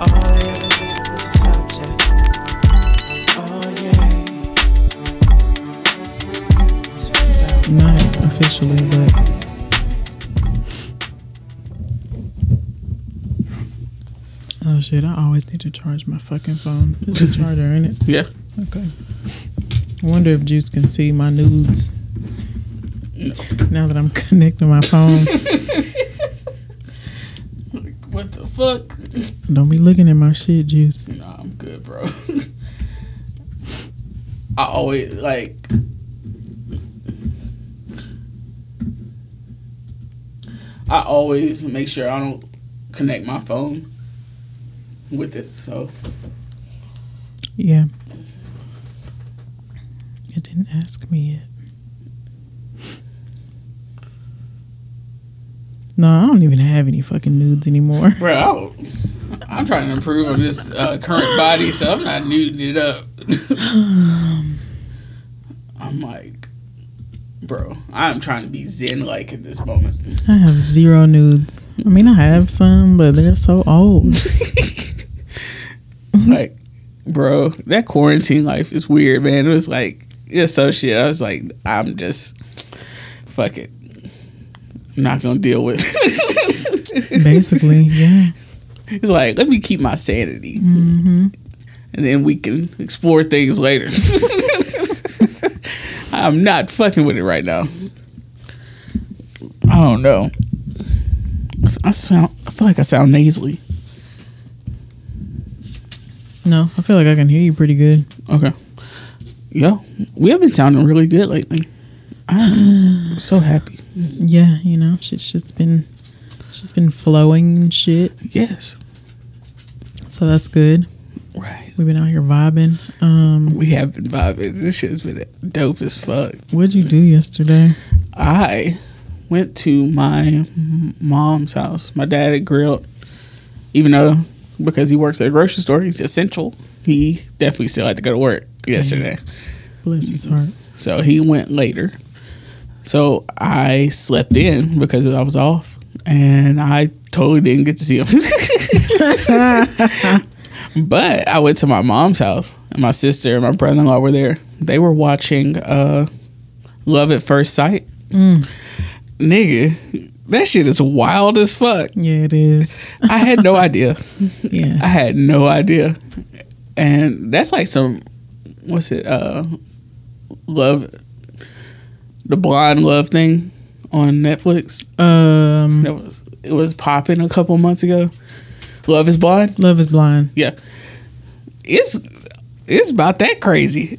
Not officially, but oh shit! I always need to charge my fucking phone. It's a charger, ain't it? Yeah. Okay. I wonder if Juice can see my nudes now that I'm connecting my phone. What the fuck? Don't be looking at my shit, Juice. Nah, I'm good, bro. I always like. I always make sure I don't connect my phone with it. So Yeah. It didn't ask me yet. No, I don't even have any fucking nudes anymore. Bro, I don't- I'm trying to improve on this uh, current body, so I'm not nuding it up. I'm like, bro, I'm trying to be zen like at this moment. I have zero nudes. I mean, I have some, but they're so old. like, bro, that quarantine life is weird, man. It was like, it's so shit. I was like, I'm just, fuck it. I'm not gonna deal with it. Basically, yeah. It's like, let me keep my sanity. hmm and then we can explore things later. I'm not fucking with it right now. I don't know. I sound. I feel like I sound nasally. No, I feel like I can hear you pretty good. Okay. Yo, we have been sounding really good lately. I'm so happy. Yeah, you know, shit's just been, she's been flowing and shit. Yes. So that's good. Right. We've been out here vibing. Um, We have been vibing. This shit's been dope as fuck. what'd you do yesterday? I went to my mom's house. My dad had grilled, even though because he works at a grocery store, he's essential. He definitely still had to go to work yesterday, Bless his heart. so he went later. So I slept in because I was off, and I totally didn't get to see him. but I went to my mom's house, and my sister and my brother-in-law were there. They were watching uh, Love at First Sight. Mm. Nigga, that shit is wild as fuck. Yeah, it is. I had no idea. Yeah. I had no idea. And that's like some what's it, uh love the blind love thing on Netflix. Um, That was it was popping a couple months ago. Love is blind? Love is blind. Yeah. It's it's about that crazy.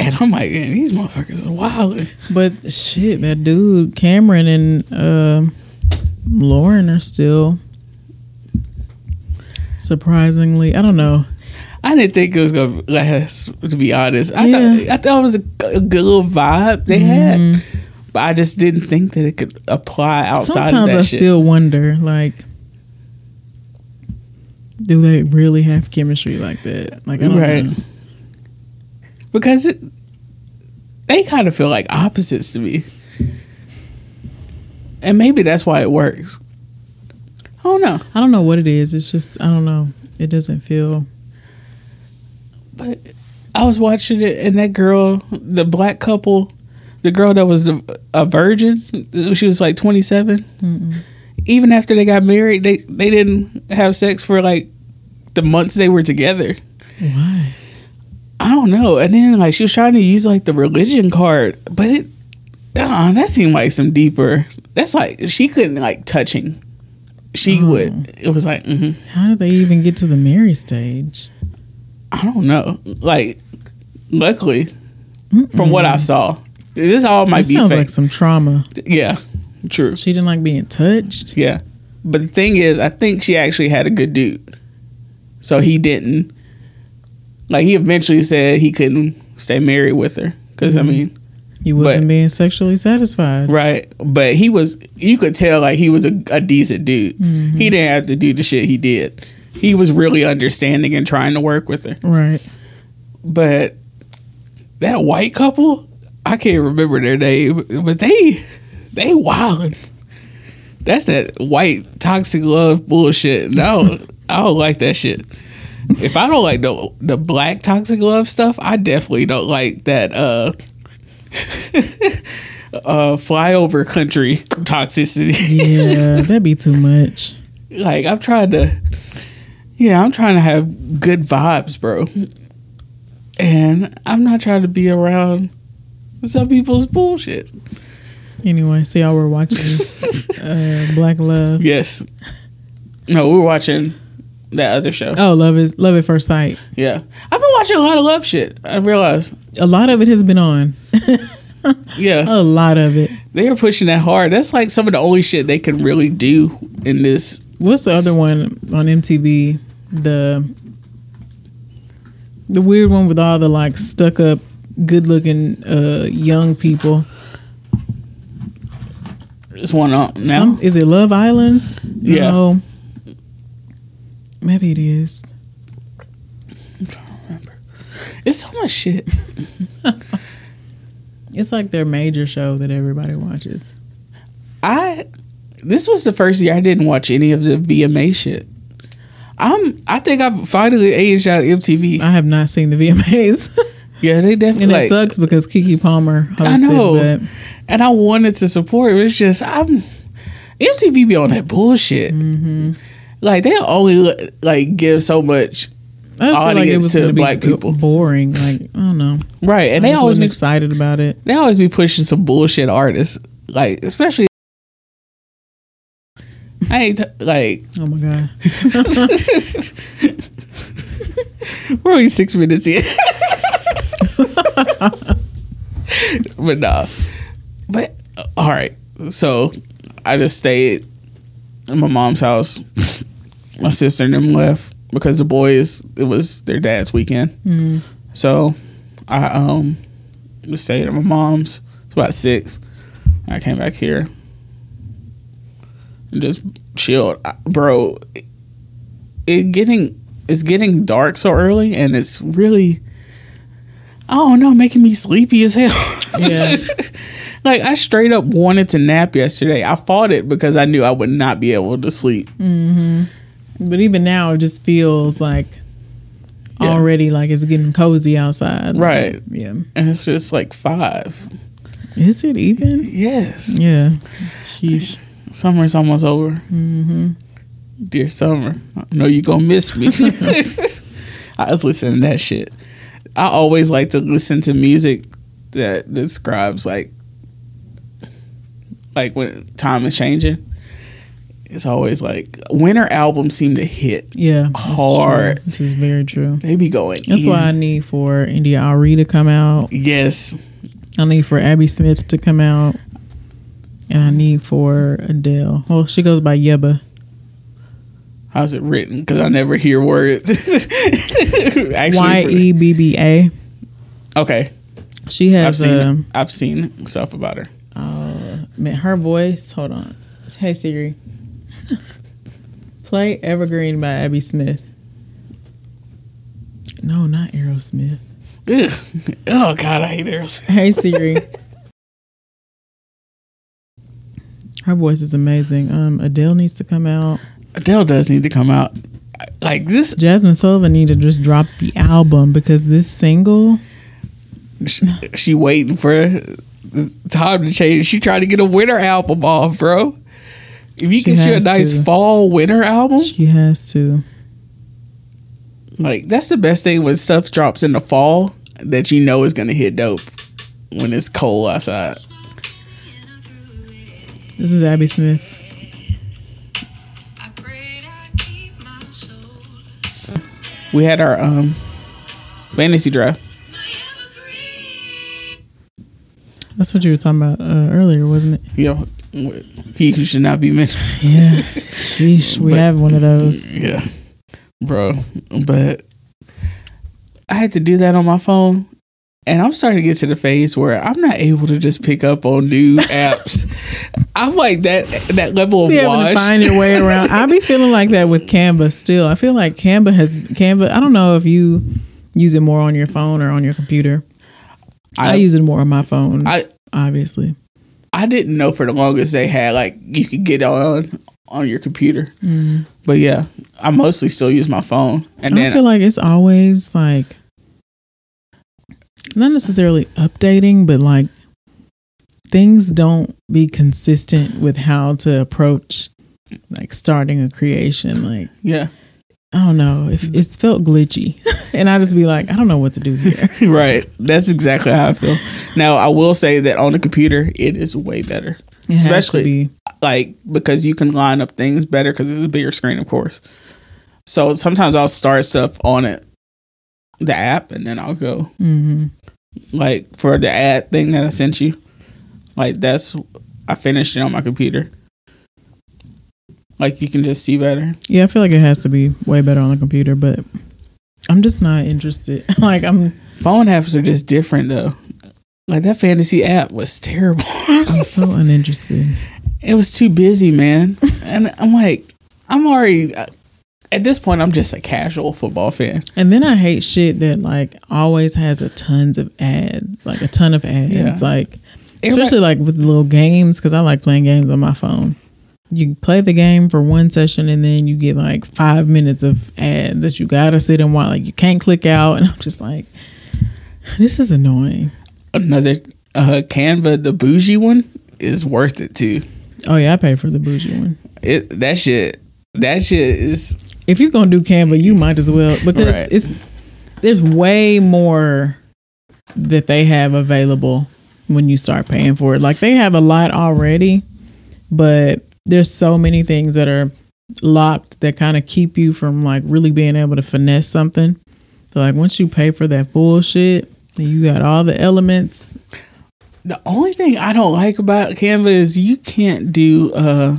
And I'm like, man, these motherfuckers are wild. But shit, that dude Cameron and um Lauren are still surprisingly. I don't know. I didn't think it was gonna last. To be honest, I Yeah. thought I thought it was a, a good little vibe they had, Mhm. But I just didn't think that it could apply outside Sometimes of that shit. Sometimes I shit. still wonder, like, do they really have chemistry like that? Like, I don't Right. know. because it, they kind of feel like opposites to me, and maybe that's why it works. I don't know, I don't know what it is. It's just I don't know. It doesn't feel. but I was watching it, and that girl, the black couple, the girl that was the, a virgin, she was like twenty seven. Mm-mm. even after they got married, they they didn't have sex for like the months they were together. Why? I don't know. And then like she was trying to use like the religion card, but it uh, that seemed like some deeper. That's like she couldn't like touching. She Oh. would. It was like mhm. How did they even get to the married stage? I don't know. Like luckily, from what I saw, this all might be sounds fake. like some trauma. yeah, true. She didn't like being touched. Yeah, but the thing is, I think she actually had a good dude. So he didn't. Like he eventually said he couldn't stay married with her because I mm-hmm. mean, He wasn't But- being sexually satisfied. right? But he was. You could tell like he was a, a decent dude. Mm-hmm. He didn't have to do the shit he did. He was really understanding and trying to work with her. Right. But that white couple, I can't remember their name, but they they wild. That's that white toxic love bullshit. No, I don't like that shit. If I don't like the the black toxic love stuff, I definitely don't like that uh uh flyover country toxicity. Yeah, that'd be too much. like I'm trying to yeah, I'm trying to have good vibes, bro. And I'm not trying to be around some people's bullshit. Anyway, so y'all were watching uh, Black Love. Yes. No, we were watching that other show. Oh, love is love at first sight. Yeah. I've been watching a lot of love shit. I realized. A lot of it has been on. Yeah. A lot of it. They are pushing that hard. That's like some of the only shit they can really do in this. What's the other one on MTV? The the weird one with all the like stuck up, good looking uh, young people. This one up now. Some, is it Love Island? Yeah. No. Maybe it is. I'm trying to remember. It's so much shit. It's like their major show that everybody watches. I this was the first year I didn't watch any of the VMA shit. I'm I think I've finally aged out of MTV. I have not seen the VMAs, Yeah, they definitely. and definitely it like, sucks because Keke Palmer hosted. I know. But and I wanted to support. It. It's just I'm MTV be on that bullshit. Mm-hmm. Like they only like give so much, I just feel like it Audience was to to be black people. boring. Like I don't know. right? And I they always be excited about it. they always be pushing some bullshit artists. Like especially. I ain't t- like Oh my god. We're only six minutes in. but nah. But uh, all right. So I just stayed in my mom's house. My sister and them left because the boys it was their dad's weekend. Mm. So I um stayed at my mom's. It's about six. I came back here and just chilled, I- bro. It, it getting it's getting dark so early, and it's really I don't know, making me sleepy as hell. Yeah. like I straight up wanted to nap yesterday. I fought it because I knew I would not be able to sleep. hmm But even now, it just feels like Yeah. already like it's getting cozy outside. Right. Yeah. And it's just like five. Is it even? Yes. Yeah. Sheesh. Summer's almost over. hmm Dear summer, I know you gonna miss me. I was listening to that shit. I always like to listen to music that describes like like when time is changing. It's always like winter albums seem to hit. Yeah. this is true. Hard. This is very true. They be going. That's in. why I need for India Arie to come out. Yes. I need for Abby Smith to come out. And I need for Adele. Well, she goes by Yebba. How's it written? Because I never hear words. Y E B B A. Okay, She I've has seen um, it. I've seen stuff about her. uh, man, her voice. Hold on. Hey Siri. Play Evergreen by Abby Smith. No, not Aerosmith. Ugh. Oh God, I hate Aerosmith. Hey Siri. Her voice is amazing. Um, Adele needs to come out. Adele does need to come out. Like this, Jazmine Sullivan need to just drop the album because this single. she, she waiting for time to change. She trying to get a winter album off, bro. If you She get you a nice to. fall winter album, She has to. like that's the best thing when stuff drops in the fall that you know is gonna hit dope when it's cold outside. This is Abby Smith. We had our um fantasy draft. That's what you were talking about uh, earlier, wasn't it? Yeah, he who should not be mentioned. Yeah. Sheesh, we But- have one of those. Yeah. bro. But I had to do that on my phone. And I'm starting to get to the phase where I'm not able to just pick up on new apps. I'm like that that level of Be able to find your way around. I be feeling like that with Canva still. I feel like Canva has Canva. I don't know if you use it more on your phone or on your computer. I, I- use it more on my phone. I obviously. I didn't know for the longest they had like you could get on on your computer. Mm. But yeah, I mostly still use my phone. And I then feel like it's always like not necessarily updating, but like things don't be consistent with how to approach like starting a creation. Like yeah, I don't know if it's felt glitchy, and I just be like, I don't know what to do here. right. That's exactly how I feel. Now I will say that on the computer it is way better. It Especially- be like because you can line up things better because it's a bigger screen, of course. So sometimes I'll start stuff on it, the app, and then I'll go hmm like for the ad thing that I sent you. Like that's I finished it on my computer. Like you can just see better. Yeah, I feel like it has to be way better on the computer, but I'm just not interested. like I'm, Phone apps are just different though. Like that fantasy app was terrible. I'm so uninterested. it was too busy, man. And I'm like, I'm already uh, at this point. I'm just a casual football fan. And then I hate shit that like always has a tons of ads, like a ton of ads, Yeah. like Everybody- especially like with little games because I like playing games on my phone. You play the game for one session and then you get like five minutes of ad that you gotta sit and watch. Like you can't click out, and I'm just like, this is annoying. another uh Canva, the bougie one, is worth it too. Oh yeah, I pay for the bougie one. It that shit, that shit is If you're gonna do Canva, you might as well because Right. it's there's way more that they have available when you start paying for it. Like they have a lot already, but there's so many things that are locked that kind of keep you from like really being able to finesse something. So like once you pay for that bullshit, you got all the elements. the only thing I don't like about Canva is you can't do uh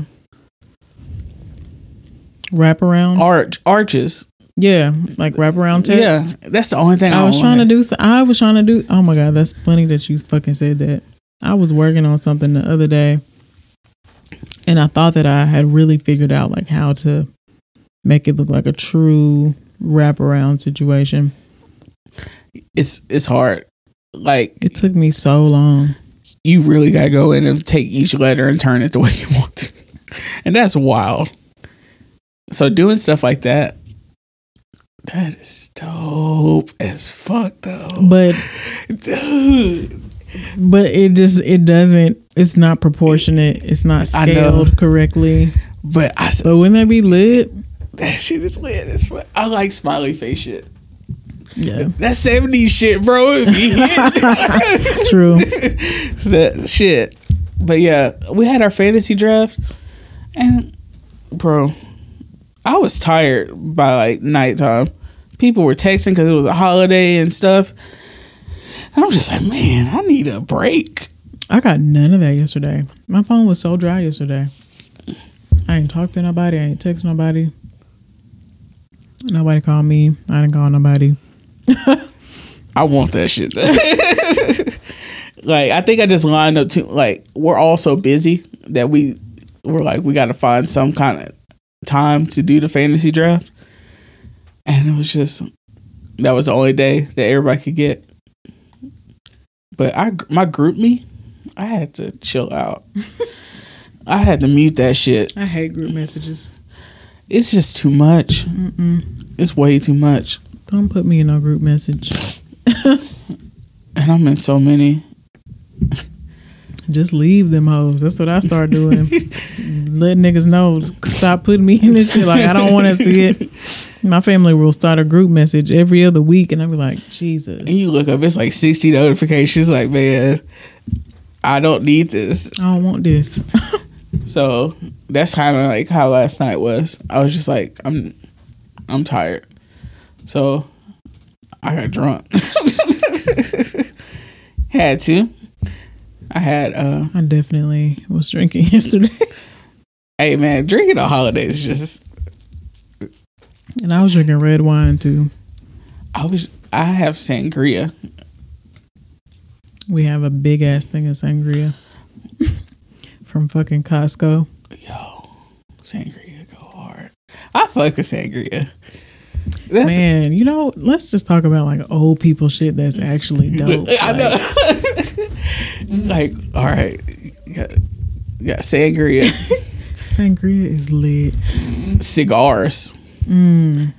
Wrap around, arch arches. Yeah, like wrap around text. Yeah, that's the only thing I, I was trying to do. I was trying to do. Oh my god, that's funny that you fucking said that. I was working on something the other day, and I thought that I had really figured out like how to make it look like a true wraparound situation. It's it's hard. Like It took me so long. you really got to go in and take each letter and turn it the way you want to, and that's wild. So doing stuff like that, that is dope as fuck though, But dude. but it just it doesn't. It's not proportionate. It's not scaled correctly. But I But wouldn't that be lit? that shit is lit as fuck. I like smiley face shit. Yeah, That 70s shit, bro. It be hit. true. that shit. But yeah, we had our fantasy draft, and bro, I was tired by like nighttime. People were texting because it was a holiday and stuff, and I'm just like, man, I need a break. I got none of that yesterday. My phone was so dry yesterday. I ain't talked to nobody. I ain't text nobody. Nobody called me. I didn't call nobody. I want that shit. like, I think I just lined up to like we're all so busy that we we're like we got to find some kind of time to do the fantasy draft, and it was just that was the only day that everybody could get. But I my GroupMe, I had to chill out. I had to mute that shit. I hate group messages. It's just too much. Mm-mm. It's way too much, Don't put me in no group message. and I'm in so many. Just leave them hoes. That's what I start doing. Let niggas know. Stop putting me in this shit. Like I don't want to see it. My family will start a group message every other week, and I'll be like, Jesus. And you look up, it's like 60 notifications. Like, man, I don't need this. I don't want this. So that's kind of like how last night was. I was just like, I'm, I'm tired. So I got drunk. had to. I had. uh I definitely was drinking yesterday. Hey man, drinking on holidays just And I was drinking red wine too. I was I have sangria. We have a big ass thing of sangria from fucking Costco. Yo, sangria go hard. I fuck with sangria. That's Man, you know, let's just talk about like old people shit that's actually dope. I Like, know. like, all right, you got, you got sangria, sangria is lit. cigars. Mm,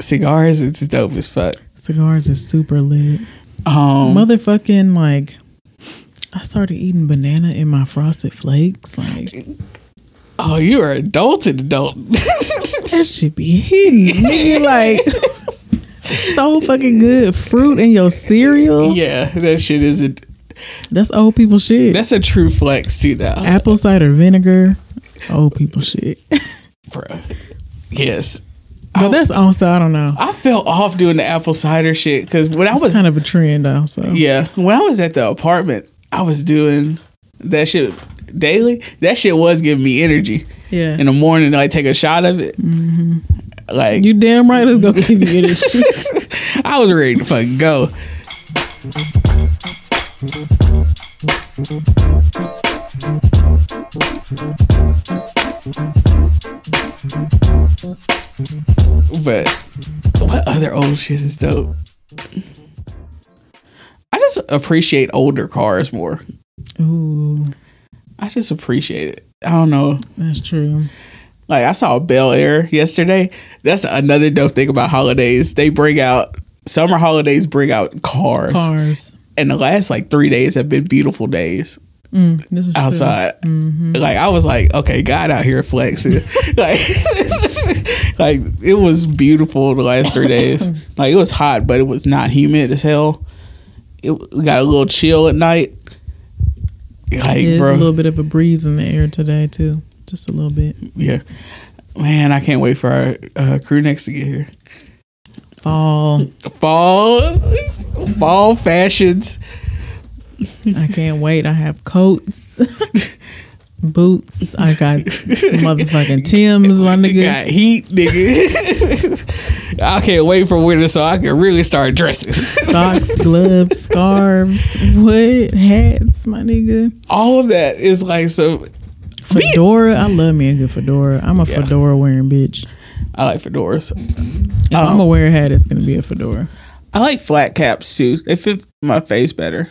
Cigars, it's dope as fuck. cigars is super lit. Um, Motherfucking like, I started eating banana in my frosted flakes. Like oh, you're adult adult. that should be hidden. Nigga, like so fucking good. Fruit in your cereal. yeah, that shit is a That's old people shit. that's a true flex too now, Apple cider vinegar. Old people shit. bro. Yes, But that's also I don't know. I fell off doing the apple cider shit because when I was kind of a trend also. Yeah, when I was at the apartment, I was doing that shit daily. That shit was giving me energy Yeah. in the morning. Like take a shot of it. Mm-hmm. Like You damn right it's gonna give you shit. I was ready to fucking go. But what other old shit is dope? I just appreciate older cars more. Ooh, I just appreciate it. I don't know. that's true. Like I saw Bel Air yesterday. That's another dope thing about holidays. They bring out summer holidays bring out cars. Cars. And the last like three days have been beautiful days Mm, this is true. outside. Like I was like, okay, God out here flexing. like, like it was beautiful the last three days. Like it was hot, but it was not humid as hell. It got a little chill at night. Like, There's bro, a little bit of a breeze in the air today too. Just a little bit. yeah, man, I can't wait for our uh, crew next to get here. Fall. Fall, fall fashions. I can't wait. I have coats, boots. I got motherfucking Tim's, my nigga. Got heat, nigga. I can't wait for winter so I can really start dressing. Socks, gloves, scarves, what hats, my nigga. All of that is like so. Fedora. I love me a good fedora. I'm a Yeah. fedora wearing bitch. I like fedoras. If Um, I'm gonna wear a hat, it's gonna be a fedora. I like flat caps too. They fit my face better.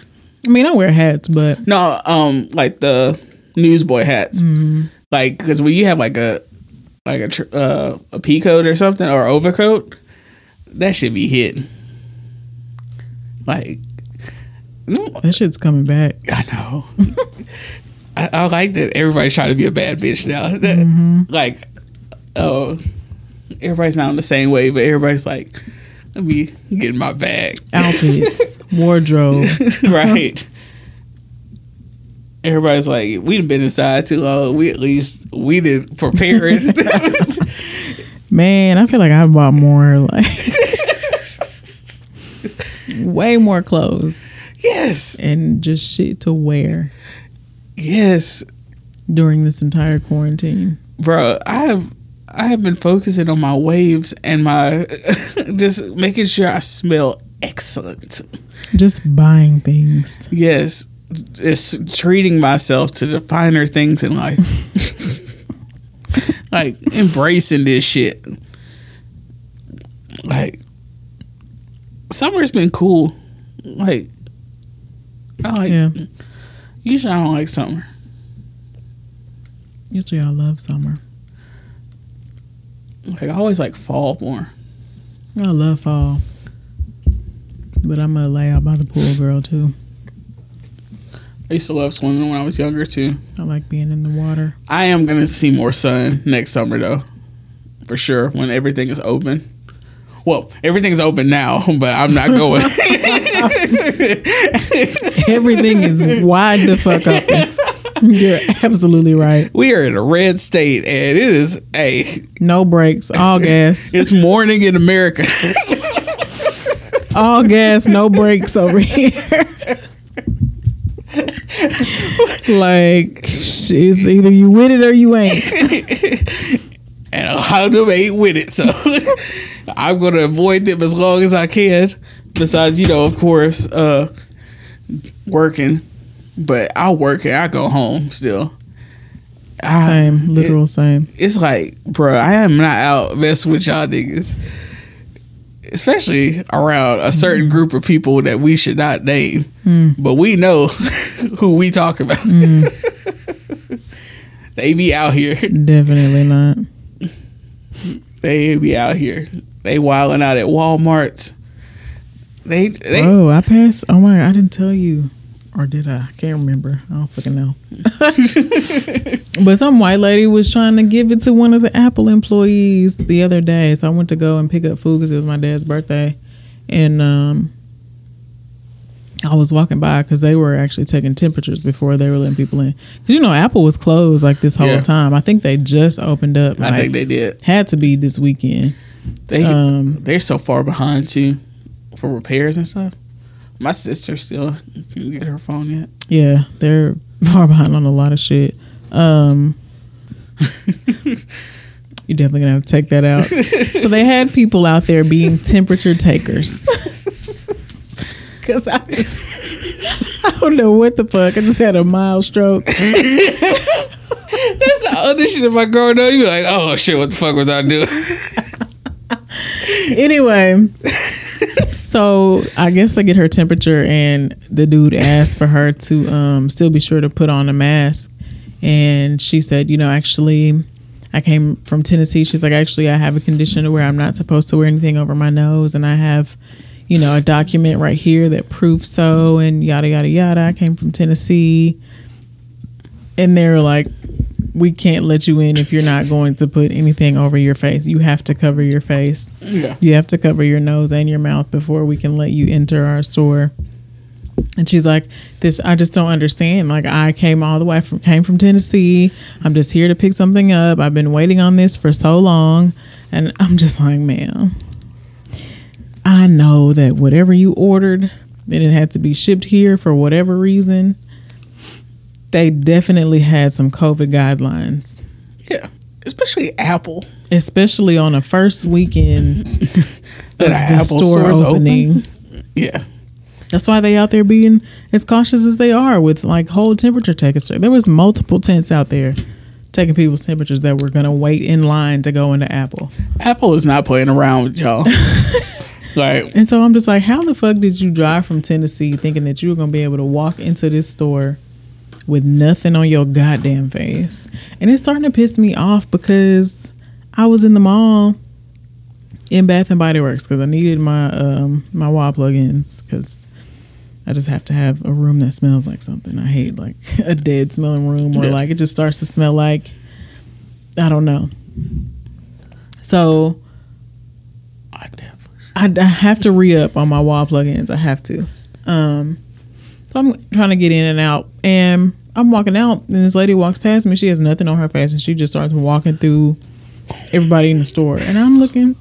I mean, I wear hats, but No, um, like the newsboy hats. Like because when you have like a like a tr- uh, a pea coat or something or overcoat, that should be hidden. Like that shit's coming back. I know. I, I like that everybody's trying to be a bad bitch now. That, Like, oh, everybody's not on the same way, but everybody's like, let me get in my bag. Outfits, wardrobe. right. Everybody's like, we done been inside too long. We at least we did prepare it. Man, I feel like I bought more, like way more clothes yes, and just shit to wear yes, during this entire quarantine. bro. I have I have been focusing on my waves and my just making sure I smell excellent. Just buying things. Yes, just treating myself to the finer things in life. like embracing this shit. Like summer's been cool. Like I like Yeah. usually I don't like summer. Usually I love summer. Like I always like fall more. I love fall. But I'm a lay out by the pool girl too. I used to love swimming when I was younger too. I like being in the water. I am gonna see more sun next summer though. For sure. When everything is open. Well, everything's open now, but I'm not going. Everything is wide the fuck open. You're absolutely right. we are in a red state and it is a No brakes, all gas. it's morning in America. All gas, no brakes over here. like, it's either you with it or you ain't. and a lot of them ain't with it. So I'm gonna avoid them as long as I can. Besides, you know, of course, uh, working. But I work and I go home still. I- Same, literal same. it's like, bro, I am not out messing with y'all niggas. Especially around a certain mm. group of people that we should not name. Mm. But we know who we talk about. Mm. they be out here. Definitely not. They be out here. They wilding out at Walmart's. They they oh, I passed. Oh my! I didn't tell you, or did I? I can't remember. I don't fucking know. but some white lady was trying to give it to one of the Apple employees the other day. So I went to go and pick up food because it was my dad's birthday, and um, I was walking by because they were actually taking temperatures before they were letting people in. Because you know Apple was closed like this whole Yeah. time. I think they just opened up. I like, think they did. had to be this weekend. They Um, they're so far behind too for repairs and stuff. My sister still can't get her phone yet. Yeah, they're far behind on a lot of shit. Um, you're definitely gonna have to take that out. so they had people out there being temperature takers. Cause I, just, I don't know what the fuck. I just had a mild stroke. That's the other shit if I grow up, you be like, oh shit, what the fuck was I doing? anyway, so I guess they get her temperature, and the dude asked for her to um, still be sure to put on a mask. And she said, you know, actually, I came from Tennessee. She's like, actually, I have a condition where I'm not supposed to wear anything over my nose, and I have, you know, a document right here that proves so, and yada yada yada. I came from Tennessee, and they're like, we can't let you in if you're not going to put anything over your face. You have to cover your face. Yeah. You have to cover your nose and your mouth before we can let you enter our store. And she's like, "This, I just don't understand. Like, I came all the way from came from Tennessee. I'm just here to pick something up. I've been waiting on this for so long, and I'm just like, man, I know that whatever you ordered, that it had to be shipped here for whatever reason. They definitely had some COVID guidelines, Yeah. Especially Apple. especially on the first weekend That of the Apple store stores opening." open. Yeah. That's why they out there being as cautious as they are with like whole temperature takers. There was multiple tents out there taking people's temperatures that were gonna wait in line to go into Apple. Apple is not playing around with y'all. like And so I'm just like, how the fuck did you drive from Tennessee thinking that you were gonna be able to walk into this store with nothing on your goddamn face? And it's starting to piss me off because I was in the mall in Bath and Body Works because I needed my um my wall plugins because I just have to have a room that smells like something. I hate like a dead smelling room or like it just starts to smell like I don't know. So I I, I have to re up on my wall plugins. I have to. Um, so I'm trying to get in and out, and I'm walking out, and this lady walks past me. She has nothing on her face, and she just starts walking through everybody in the store, and I'm looking.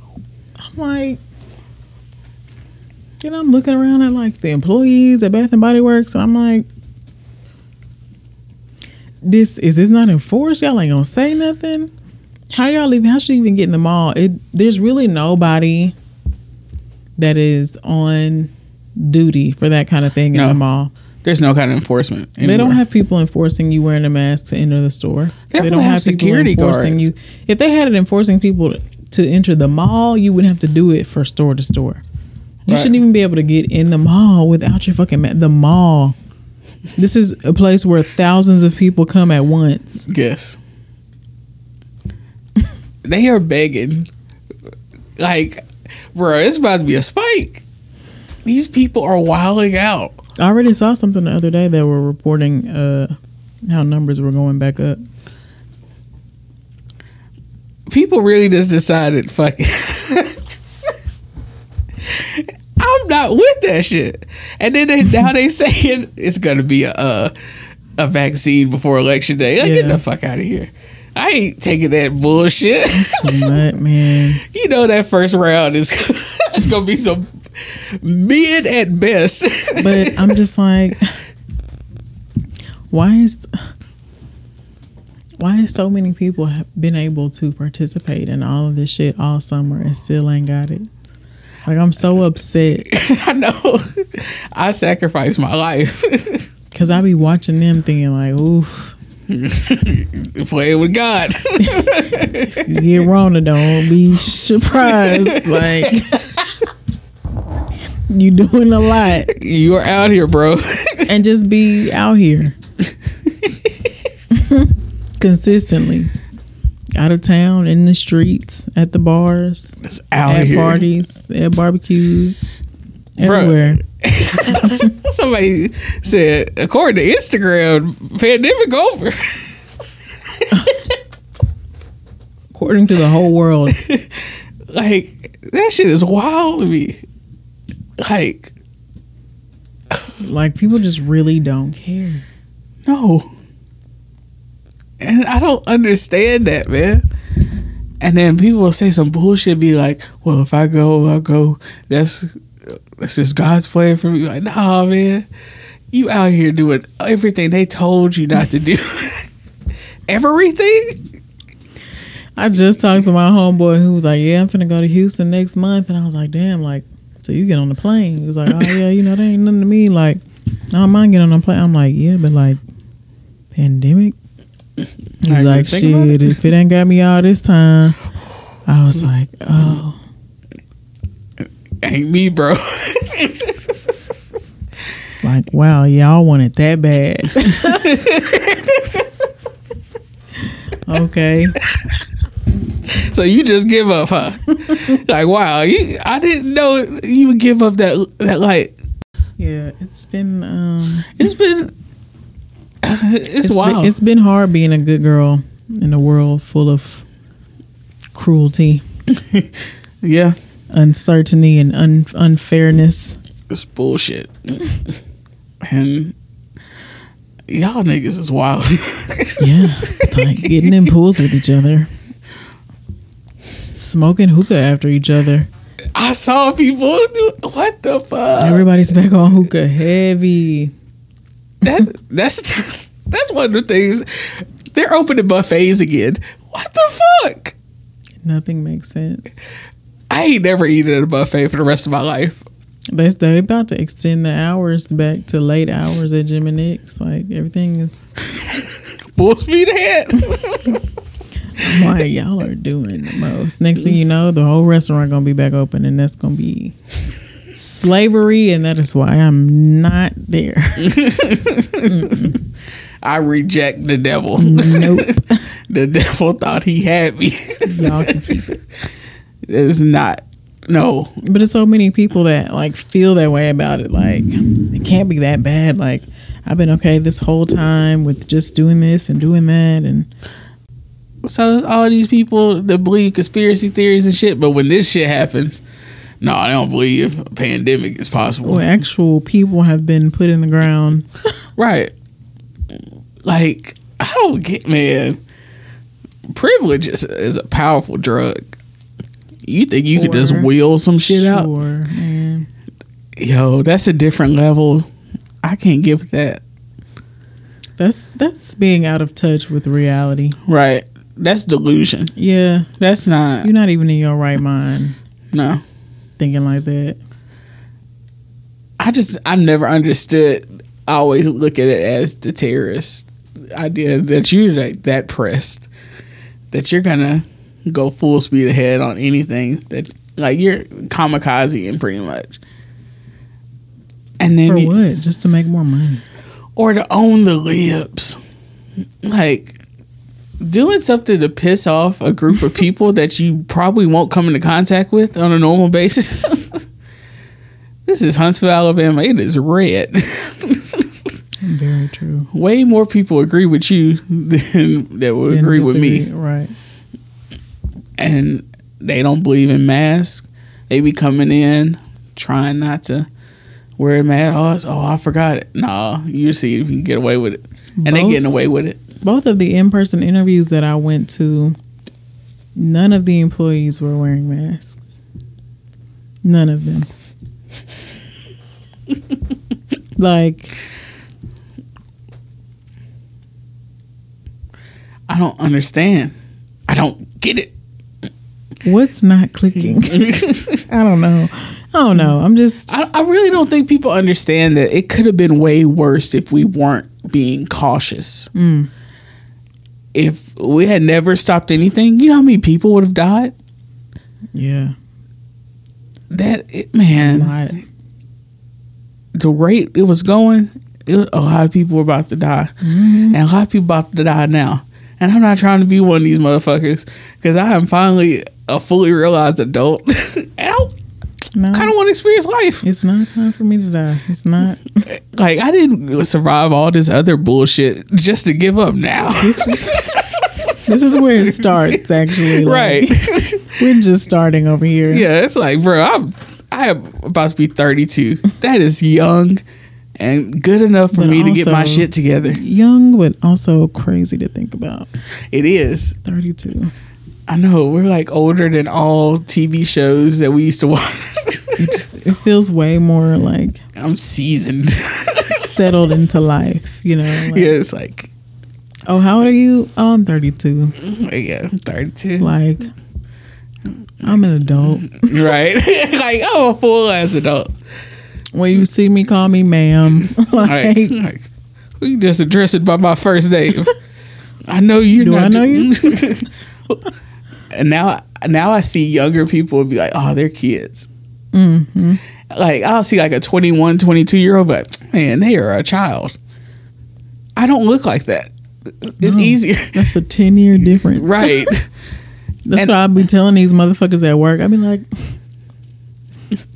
I'm like, you know, I'm looking around at like the employees at Bath and Body Works, and I'm like, this is this not enforced? Y'all ain't gonna say nothing. How y'all even? How should you even get in the mall? It there's really nobody that is on duty for that kind of thing in the mall. There's no kind of enforcement. They don't have people enforcing you wearing a mask to enter the store. They don't have security guards. you. If they had it enforcing people to enter the mall, you wouldn't have to do it for store to store. You Right. shouldn't even be able to get in the mall without your fucking mask. The mall. This is a place where thousands of people come at once. Yes. they are begging. Like, bro, it's about to be a spike. These people are wilding out. I already saw something the other day that were reporting uh, how numbers were going back up. People really just decided, fuck it. I'm not with that shit. And then they, now they saying it's gonna be a uh, a vaccine before election day. Like, get the fuck out of here. I ain't taking that bullshit. But man, you know that first round is it's gonna be some mid at best. but I'm just like, why is why has so many people have been able to participate in all of this shit all summer and still ain't got it? Like I'm so upset I know. I sacrificed my life because I be watching them thinking like, oof, playing with God. you get Rona, don't be surprised. Like you doing a lot You're out here, bro. and just be out here consistently. Out of town, in the streets, at the bars, It's out at here. parties, at barbecues, everywhere. Somebody said, according to Instagram, pandemic over. According to the whole world, like that shit is wild to me. Like like people just really don't care. no, and I don't understand that, man. And then people will say some bullshit, be like, "Well, if I go, I'll go." That's that's just God's plan for me. Like, nah, man, you out here doing everything they told you not to do. everything. I just talked to my homeboy who was like, "Yeah, I'm finna go to Houston next month," and I was like, "Damn, like, so you get on the plane?" He was like, "Oh yeah, you know, that ain't nothing to me. Like, I don't mind getting on the plane." I'm like, "Yeah, but like, pandemic." He's like, about "Shit, if it ain't got me all this time," I was like, "Oh, Ain't me, bro. like wow, y'all want it that bad." okay. So you just give up, huh? like wow, you, I didn't know you would give up that that like Yeah, it's been um it's been it's, it's wild. Been, it's been hard being a good girl in a world full of cruelty, yeah, uncertainty, and un- unfairness. it's bullshit. and y'all niggas is wild. Yeah, like getting in pools with each other, smoking hookah after each other. I saw people. do- What the fuck? Everybody's back on hookah heavy. that that's that's one of the things. They're opening buffets again. What the fuck? Nothing makes sense. I ain't never eaten at a buffet for the rest of my life. They they about to extend the hours back to late hours at Jim and Nick's. Like everything is. Full speed ahead. I'm y'all are doing the most. Next thing you know, the whole restaurant gonna be back open, and that's gonna be slavery, and that is why I'm not there. I reject the devil. nope, the devil thought he had me. y'all can keep it. it's not. No. But it's so many people that like feel that way about it. Like it can't be that bad. Like I've been okay this whole time with just doing this and doing that, and So all these people that believe conspiracy theories and shit, but when this shit happens, no, I don't believe a pandemic is possible. well, actual people have been put in the ground. Right. Like, I don't get man. Privilege is, is a powerful drug. You think you could just wheel some shit out? Man. Yo, that's a different level. I can't give that. That's that's being out of touch with reality. Right. That's delusion. Yeah, That's not you're not even in your right mind no. thinking like that. I just I never understood. I always look at it as the terrorist idea that you're like that pressed that you're gonna go full speed ahead on anything that like you're kamikaze and pretty much. And then For you- what? Just to make more money. or to own the libs. Like doing something to piss off a group of people that you probably won't come into contact with on a normal basis. this is Huntsville, Alabama. It is red. Very true. Way more people agree with you than that would agree with me. Right. And they don't believe in masks. They be coming in trying not to wear a mask. Oh, oh I forgot it. No, you see if you can get away with it. And they Both- getting away with it. Both of the in-person interviews that I went to, none of the employees were wearing masks. None of them. like I I don't understand. I don't get it. What's not clicking? I don't know. I don't know. I'm just I, I really don't think people understand that it could have been way worse if we weren't being cautious. Mm. If we had never stopped anything, you know how many people would have died? yeah. That it, man, the rate it was going, it, a lot of people were about to die, Mm-hmm. and a lot of people about to die now. And I'm not trying to be one of these motherfuckers because I am finally a fully realized adult, No, kind of want to experience life. it's not time for me to die. It's not. Like I didn't survive all this other bullshit just to give up now. this is where it starts. Actually, like, right? We're just starting over here. yeah, it's like, bro, I'm I am about to be 32. That is young and good enough for But me to get my shit together. Young, but also crazy to think about. It is. 32. I know we're like older than all TV shows that we used to watch. It just it feels way more like I'm seasoned. settled into life. You know. Like, yeah, it's like, Oh, how old are you? Oh, I'm 32. Mm-hmm, yeah, I'm 32. Like, I'm an adult. right? like, I'm a full ass adult. When you see me, call me ma'am. Like, like, like, we just address it by my first name. I know you. Do not I know you? And now, now I see younger people be like, "Oh, they're kids." hmm Like I'll see like a 21, 22 year old, but man, they are a child. I don't look like that. It's No. easier, that's a 10 year difference. right? That's And- what I'll be telling these motherfuckers at work. I'll be like,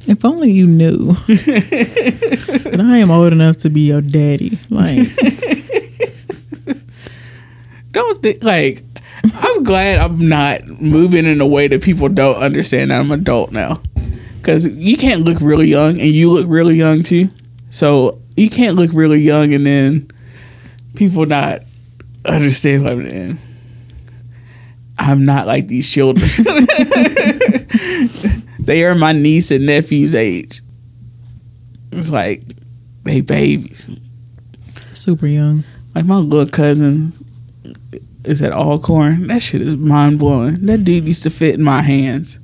if only you knew that I am old enough to be your daddy. Like, don't think like. Glad I'm not moving in a way that people don't understand that I'm adult now. Because you can't look really young and you look really young too. So you can't look really young and then people not understand what I'm in. I'm not like these children. they are my niece and nephew's age. It's like they babies. super young. Like my little cousin is at Alcorn. That shit is mind blowing. That dude used to fit in my hands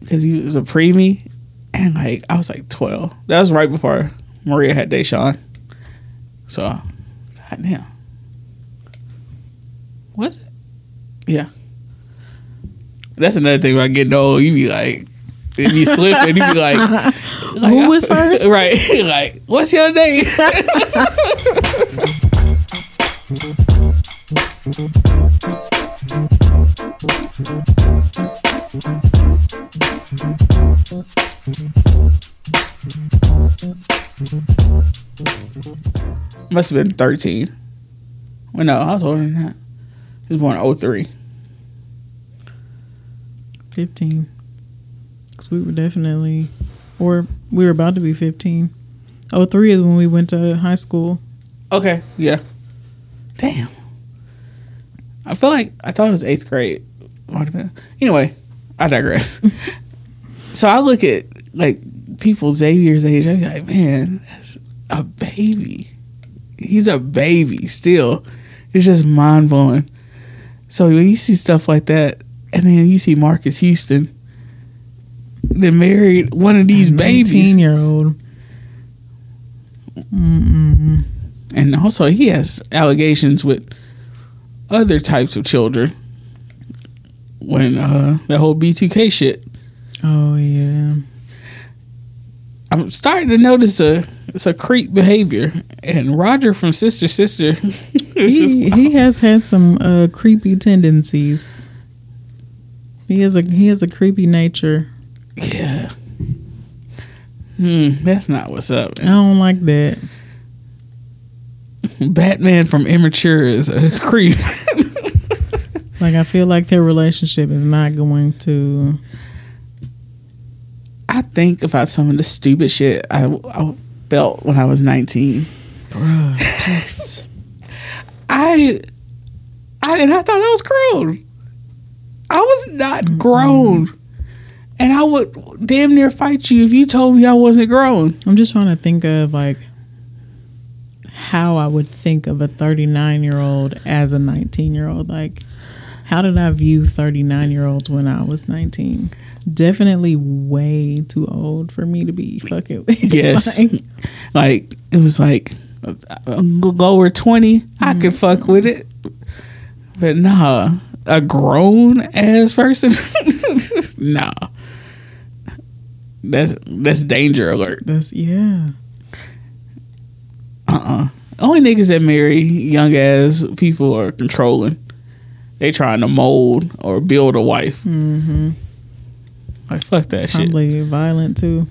because he was a preemie, and like I was like twelve. That was right before Maria had Deshaun. So, goddamn, was it? Yeah. That's another thing about getting old. You be like, if you slip, and you be like, like, Who was first? Right. like, what's your name? Must have been 13. Well, no, I was older than that. He was born in 03. 15. Because we were definitely, or we were about to be 15. Oh, three is when we went to high school. Okay, yeah. Damn. I feel like I thought it was eighth grade. Anyway, I digress. so I look at like people Xavier's age. I'm like, man, that's a baby. He's a baby still. It's just mind blowing. So when you see stuff like that, and then you see Marques Houston, then married one of these babies. 19 year old. Mm-mm. and also he has allegations with other types of children when uh the whole b2k shit Oh, yeah. i'm starting to notice a it's a creep behavior and roger from sister sister He, he has had some uh, creepy tendencies. He has a he has a creepy nature. yeah hmm that's not what's up I don't like that. Batman from immature is a creep Like I feel like their relationship is not going to. i think about some of the stupid shit i, I felt when i was 19 Bruh, just I, I and I thought I was grown. I was not grown, and I would damn near fight you if you told me I wasn't grown. I'm just trying to think of like how I would think of a 39 year old as a 19 year old. Like, how did I view 39 year olds when I was 19? Definitely way too old for me to be fucking with. Yes. Like, Like it was like uh, lower twenty, I could fuck with it, but nah, a grown ass person, nah. That's that's danger alert. that's, yeah. Uh uh Only niggas that marry young ass people are controlling. They trying to mold or build a wife. hmm Like fuck that shit. Probably violent too.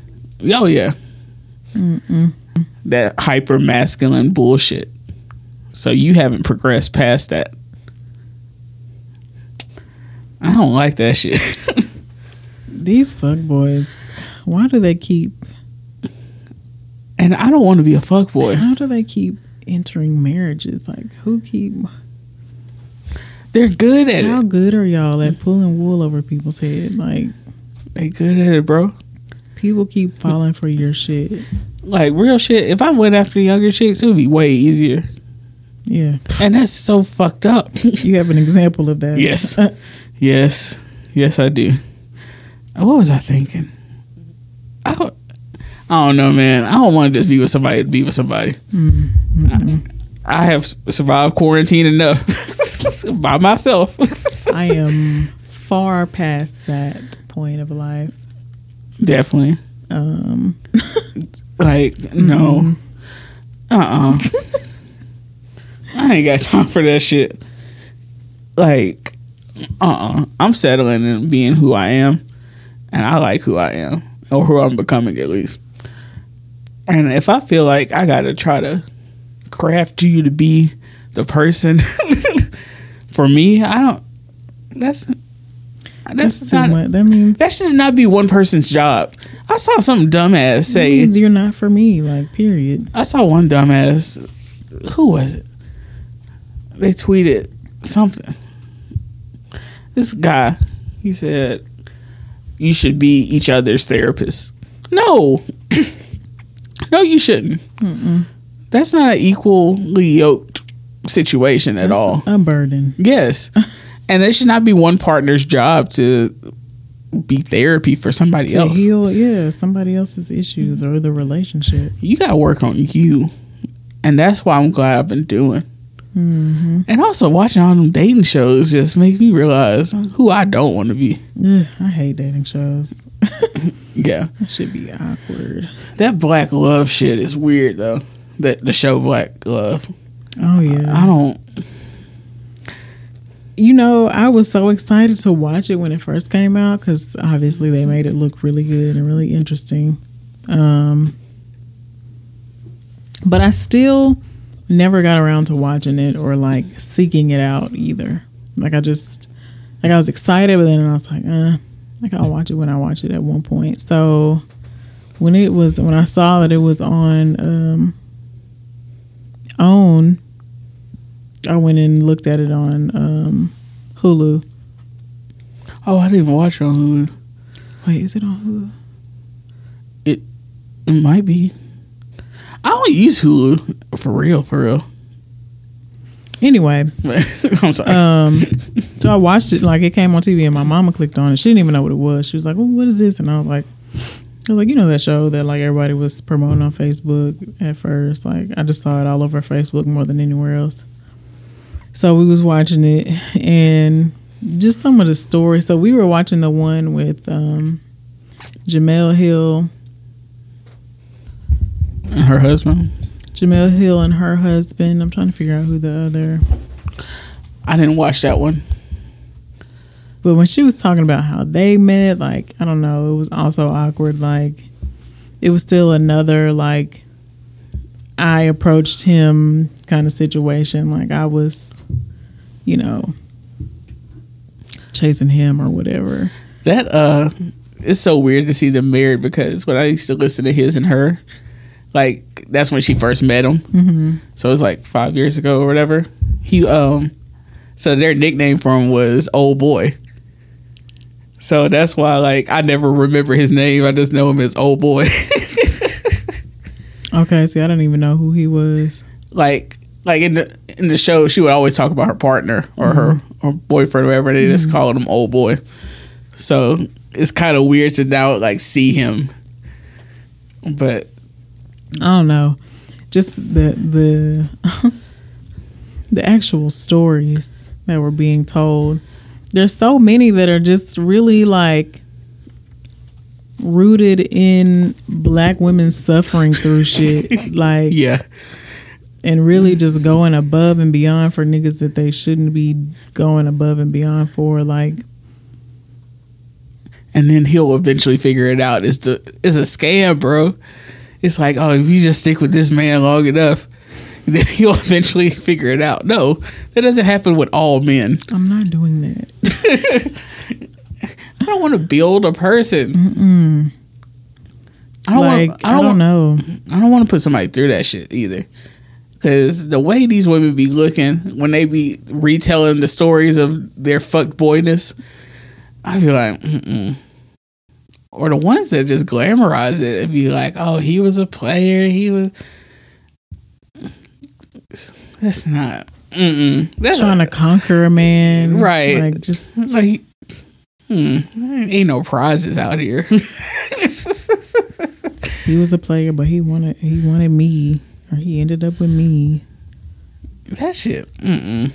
Oh yeah, Mm-mm. that hyper masculine bullshit. So you haven't progressed past that. I don't like that shit. These fuck boys, why do they keep, and I don't want to be a fuck boy. how do they keep entering marriages? Like, who keep, They're good at how it. good are y'all at pulling wool over people's head? Like, They good at it, bro. people keep falling for your shit. Like real shit. If I went after the younger chicks, it would be way easier. Yeah. And that's so fucked up. You have an example of that. Yes. yes. Yes, I do. What was I thinking? I don't, I don't know, man. I don't want to just be with somebody to be with somebody. Mm, mm-mm. I have survived quarantine enough by myself. I am far past that point of life. Definitely. Um, Like, no. Uh uh I ain't got time for that shit. Like, uh uh i am settling and being who I am. And I like who I am. Or who I'm becoming at least. And if I feel like I gotta try to craft you to be the person for me, I don't that's that's, that's not much. That means, that should not be one person's job. I saw some dumbass say means you're not for me. Like, period. I saw one dumbass. Who was it? They tweeted something. This guy, he said, "You should be each other's therapist." No, no, you shouldn't. Mm-mm. That's not an equally yoked situation at That's all. A burden. Yes, and it should not be one partner's job to be therapy for somebody To else. heal, yeah, somebody else's issues or the relationship. You got to work on you, and that's why I'm glad I've been doing. hmm And also watching all them dating shows just makes me realize who I don't want to be. I hate dating shows. Yeah. That should be awkward. That black love shit is weird though. That the show Black Love. Oh yeah. I don't You know, I was so excited to watch it when it first came out because obviously they made it look really good and really interesting. Um, but I still never got around to watching it or like seeking it out either. Like I just, like I was excited, but then I was like, uh, like I'll watch it when I watch it at one point. So when it was, when I saw that it was on, um, OWN, I went and looked at it on um, Hulu. Oh, I didn't even watch it on Hulu. Wait, is it on Hulu? It it might be. I don't use Hulu for real, for real. Anyway, I'm sorry. um, so I watched it like it came on TV and my mama clicked on it. She didn't even know what it was. She was like, well, "What is this?" And I was like, "I was like, you know that show that like everybody was promoting on Facebook at first. Like I just saw it all over Facebook more than anywhere else." So we was watching it and just some of the stories. So we were watching the one with um, Jemele Hill, and her husband. Jemele Hill and her husband. I'm trying to figure out who the other. I didn't watch that one. But when she was talking about how they met, like I don't know, it was also awkward. Like it was still another like I approached him kind of situation. Like I was, you know, chasing him or whatever. That uh it's so weird to see them married because when I used to listen to his and her, like that's when she first met him. hmm So it was like five years ago or whatever. He um so their nickname for him was Old Boy. So that's why like I never remember his name. I just know him as Old Boy. Okay, see, I don't even know who he was. like like in the in the show she would always talk about her partner or her Mm-hmm. or boyfriend or whatever they just called him old boy so it's kind of weird to now like see him but I don't know. Just the the the actual stories that were being told. There's so many that are just really like rooted in black women suffering through shit. Like yeah and really just going above and beyond for niggas that they shouldn't be going above and beyond for. Like and then he'll eventually figure it out it's the it's a scam bro it's like oh if you just stick with this man long enough then he'll eventually figure it out no that doesn't happen with all men I'm not doing that. I don't want to build a person. Mm-mm. I don't like want. I I don't, don't want. know. I don't want to put somebody through that shit either. Because the way these women be looking when they be retelling the stories of their fucked boyness, I feel like, mm-mm. Or the ones that just glamorize it and be like, "Oh, he was a player. He was." That's not. Mm-mm. That's Trying to conquer a man, Right. Like just like, hmm, ain't no prizes out here. He was a player, but he wanted he wanted me, or he ended up with me. That shit. Mm-mm.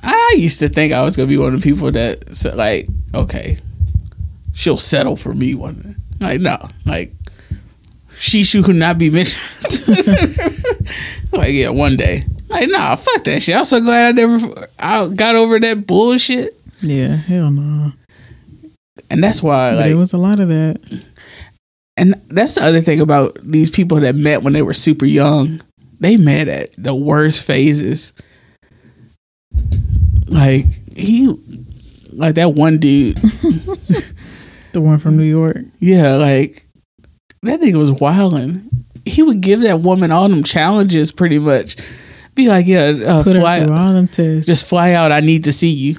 I used to think I was gonna be one of the people that said, like, okay, she'll settle for me one day. Like, no, like, she should not be mentioned. like, yeah, one day. Like, nah, fuck that shit. I'm so glad I never, I got over that bullshit. Yeah, hell no. And that's why, like, it was a lot of that. and that's the other thing about these people that met when they were super young. They met at the worst phases. Like he, like that one dude. The one from New York. Yeah, like that nigga was wilding. He would give that woman all them challenges, pretty much. Be like, yeah, uh, Put fly, her all them tests. just fly out. I need to see you.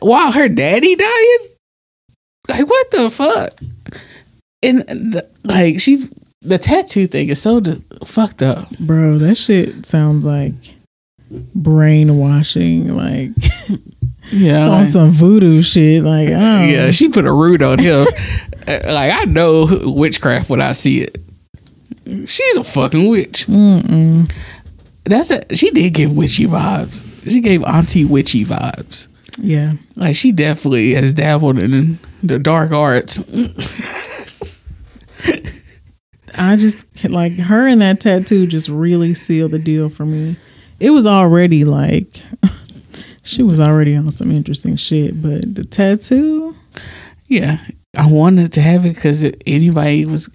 While her daddy dying, like what the fuck? And the, like she, the tattoo thing is so d- fucked up. Bro, that shit sounds like brainwashing, like Yeah, on like- some voodoo shit. Like, oh, yeah. She put a root on him. Uh, like I know witchcraft when I see it. She's a fucking witch. Mm-mm. That's a, she did give witchy vibes. She gave auntie witchy vibes. yeah. Like she definitely has dabbled in the dark arts. I just like her and that tattoo just really sealed the deal for me. It was already like she was already on some interesting shit, but the tattoo, Yeah, I wanted to have it because anybody was.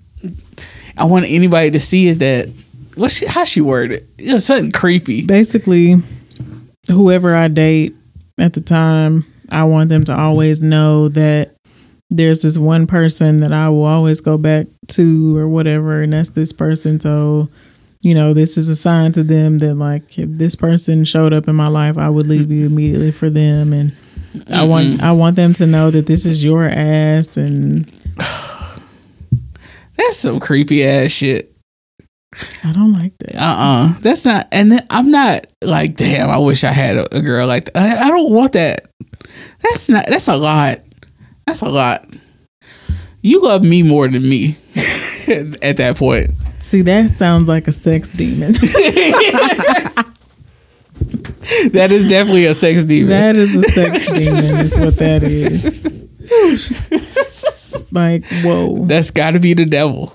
I wanted anybody to see it that what she how she worded it. It was something creepy. basically, whoever I date at the time, I want them to always know that there's this one person that I will always go back to or whatever, and that's this person. So, you know, this is a sign to them that like if this person showed up in my life, I would leave you immediately for them, and I want I want them to know that this is your ass, and That's some creepy ass shit. I don't like that. Uh uh That's not. And then I'm not like, damn. I wish I had a, a girl like that. I, I don't want that. That's not. That's a lot. That's a lot. You love me more than me. at that point. See, that sounds like a sex demon. That is definitely a sex demon. That is a sex demon, is what that is. like, whoa. That's got to be the devil.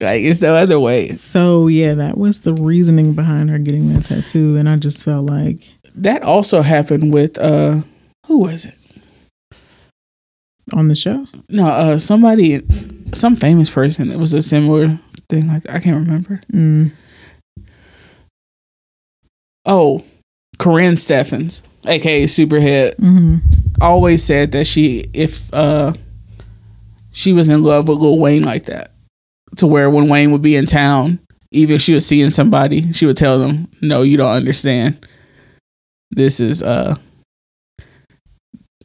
Like it's no other way. So, yeah, that was the reasoning behind her getting that tattoo. And I just felt like That also happened with uh who was it? on the show, No, uh somebody some famous person. It was a similar thing like I can't remember. mm, Oh, Karrine Steffans, aka Superhead, hmm always said that she if uh she was in love with Lil Wayne like that. To where when Wayne would be in town, even if she was seeing somebody, she would tell them, No, you don't understand. This is uh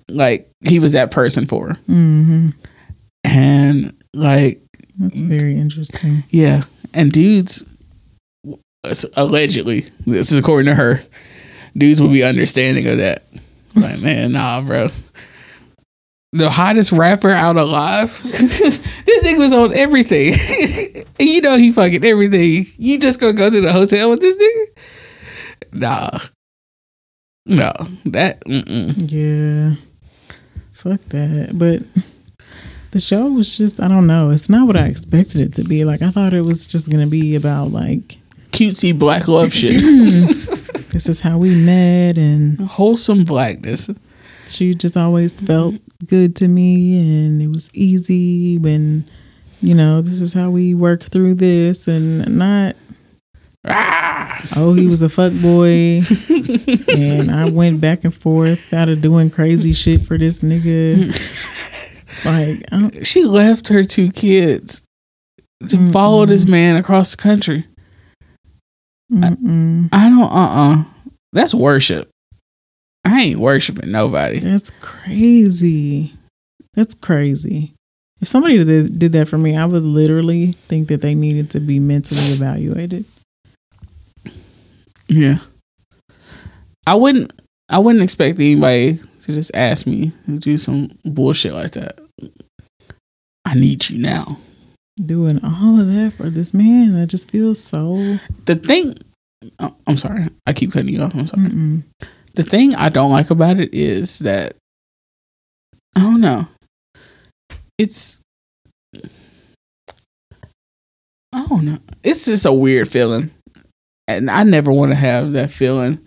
like he was that person for her. hmm And like That's mm. very interesting. Yeah, and dudes, allegedly, this is according to her, dudes would be understanding of that. Like, man, nah, bro. The hottest rapper out alive. this nigga was on everything. and you know he fucking everything. You just gonna go to the hotel with this nigga? Nah. No. That mm-mm. Yeah. Fuck that. But the show was just I don't know. It's not what I expected it to be. Like I thought it was just gonna be about like cutesy black love shit. this is how we met and Wholesome blackness. she just always felt good to me and it was easy when you know this is how we work through this and not Ah, oh he was a fuck boy and i went back and forth out of doing crazy shit for this nigga like she left her two kids to follow this man across the country. mm-mm. I don't. Uh. uh That's worship. I ain't worshiping nobody. that's crazy that's crazy if somebody did, did that for me i would literally think that they needed to be mentally evaluated Yeah. I wouldn't. I wouldn't expect anybody to just ask me to do some bullshit like that. I need you now. doing all of that for this man I just feel so The thing. oh, I'm sorry. I keep cutting you off. I'm sorry. mm-mm. the thing I don't like about it is that I don't know. It's I don't know. It's just a weird feeling. And I never want to have that feeling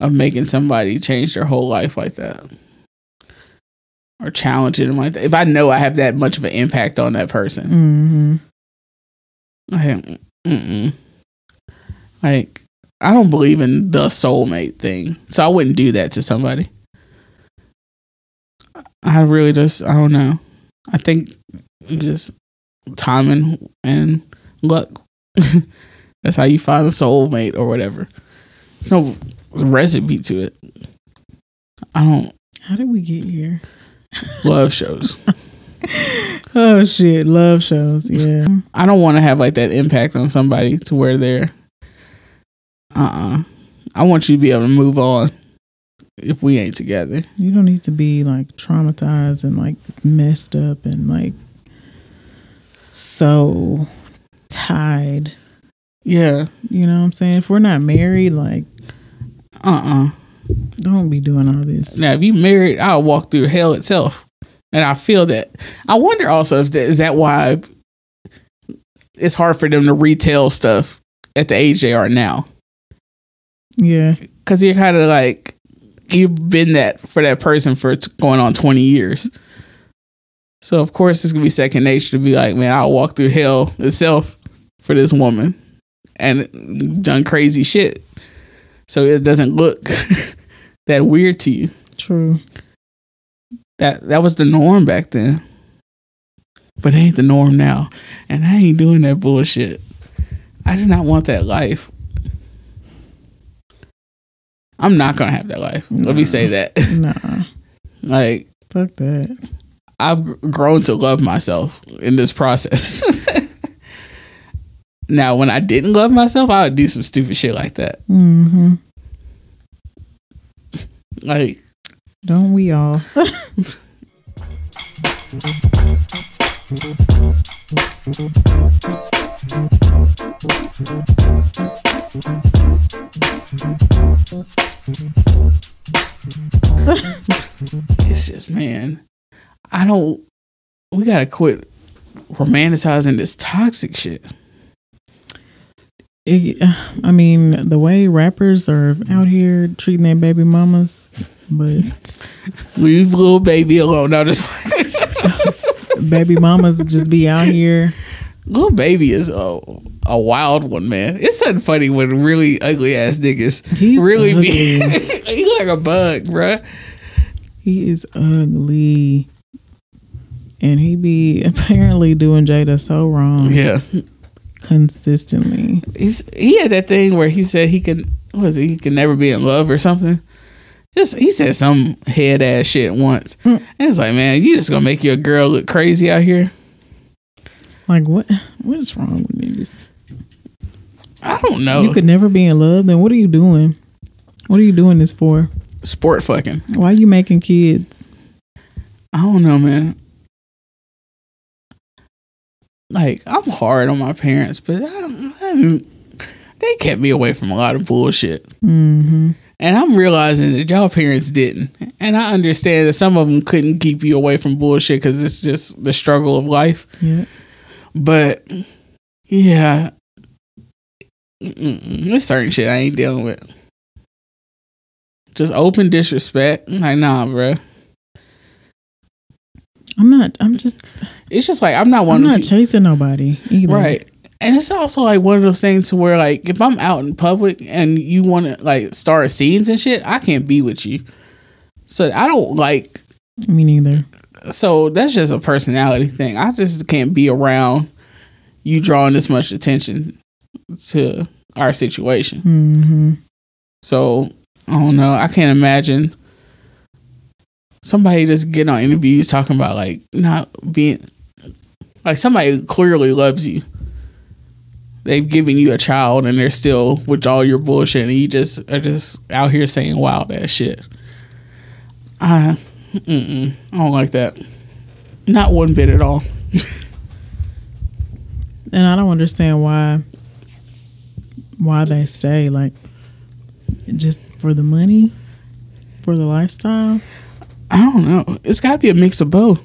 of making somebody change their whole life like that. Or challenging them like that. If I know I have that much of an impact on that person. hmm Like, mm-mm. like I don't believe in the soulmate thing, so I wouldn't do that to somebody. I really just I don't know. I think just timing and luck. That's how you find a soulmate or whatever. There's no recipe to it. I don't How did we get here? Love shows. Oh shit, love shows. Yeah. I don't want to have like that impact on somebody to where they're uh uh I want you to be able to move on if we ain't together. You don't need to be like traumatized and like messed up and like so tied. Yeah. You know what I'm saying? If we're not married, like Uh uh don't be doing all this. Now if you married, I'll walk through hell itself. And I feel that. I wonder also if that, is that why it's hard for them to retail stuff at the age they are now. Yeah. Cause you're kind of like you've been that for that person for going on 20 years. So of course it's gonna be second nature to be like, man, I'll walk through hell itself for this woman and done crazy shit. So it doesn't look that weird to you. True. That that was the norm back then. But it ain't the norm now. And I ain't doing that bullshit. I do not want that life. I'm not gonna have that life. Let me say that. Nah. like Fuck that. I've grown to love myself in this process. now, when I didn't love myself, I would do some stupid shit like that. hmm Like, Don't we all? it's just, man, I don't. We gotta quit romanticizing this toxic shit. It, I mean, the way rappers are out here treating their baby mamas, but Leave little baby alone. No, just baby mamas just be out here. little baby is a a wild one, man. It's something funny when really ugly ass niggas He's really ugly. be. he like a bug, bruh. He is ugly. And he be apparently doing Jayda so wrong Yeah, consistently. he's he had that thing where he said he could was it? He could never be in love or something. Just he said some head ass shit once, Hmm. and it's like, man, you just gonna make your girl look crazy out here. Like what? What is wrong with niggas? I I don't know. You could never be in love. Then what are you doing? What are you doing this for? Sport fucking. Why are you making kids? I don't know, man. Like I'm hard on my parents, but I, I, they kept me away from a lot of bullshit. Mm-hmm. And I'm realizing that y'all parents didn't. And I understand that some of them couldn't keep you away from bullshit because it's just the struggle of life. Yeah. But yeah, there's certain shit I ain't dealing with. Just open disrespect. Like, nah, bro. I'm not. I'm just. It's just like I'm not one I'm not chasing nobody either. Right. And it's also like one of those things to where like if I'm out in public and you want to like start scenes and shit, I can't be with you. So I don't like Me neither. so that's just a personality thing. I just can't be around you drawing this much attention to our situation. Mm-hmm. So I don't know. I can't imagine somebody just getting on interviews talking about like not being like somebody clearly loves you. They've given you a child and they're still with all your bullshit and you just are just out here saying wild ass shit. I, I don't like that. Not one bit at all. And I don't understand why. Why they stay like, just for the money, for the lifestyle. I don't know. It's got to be a mix of both.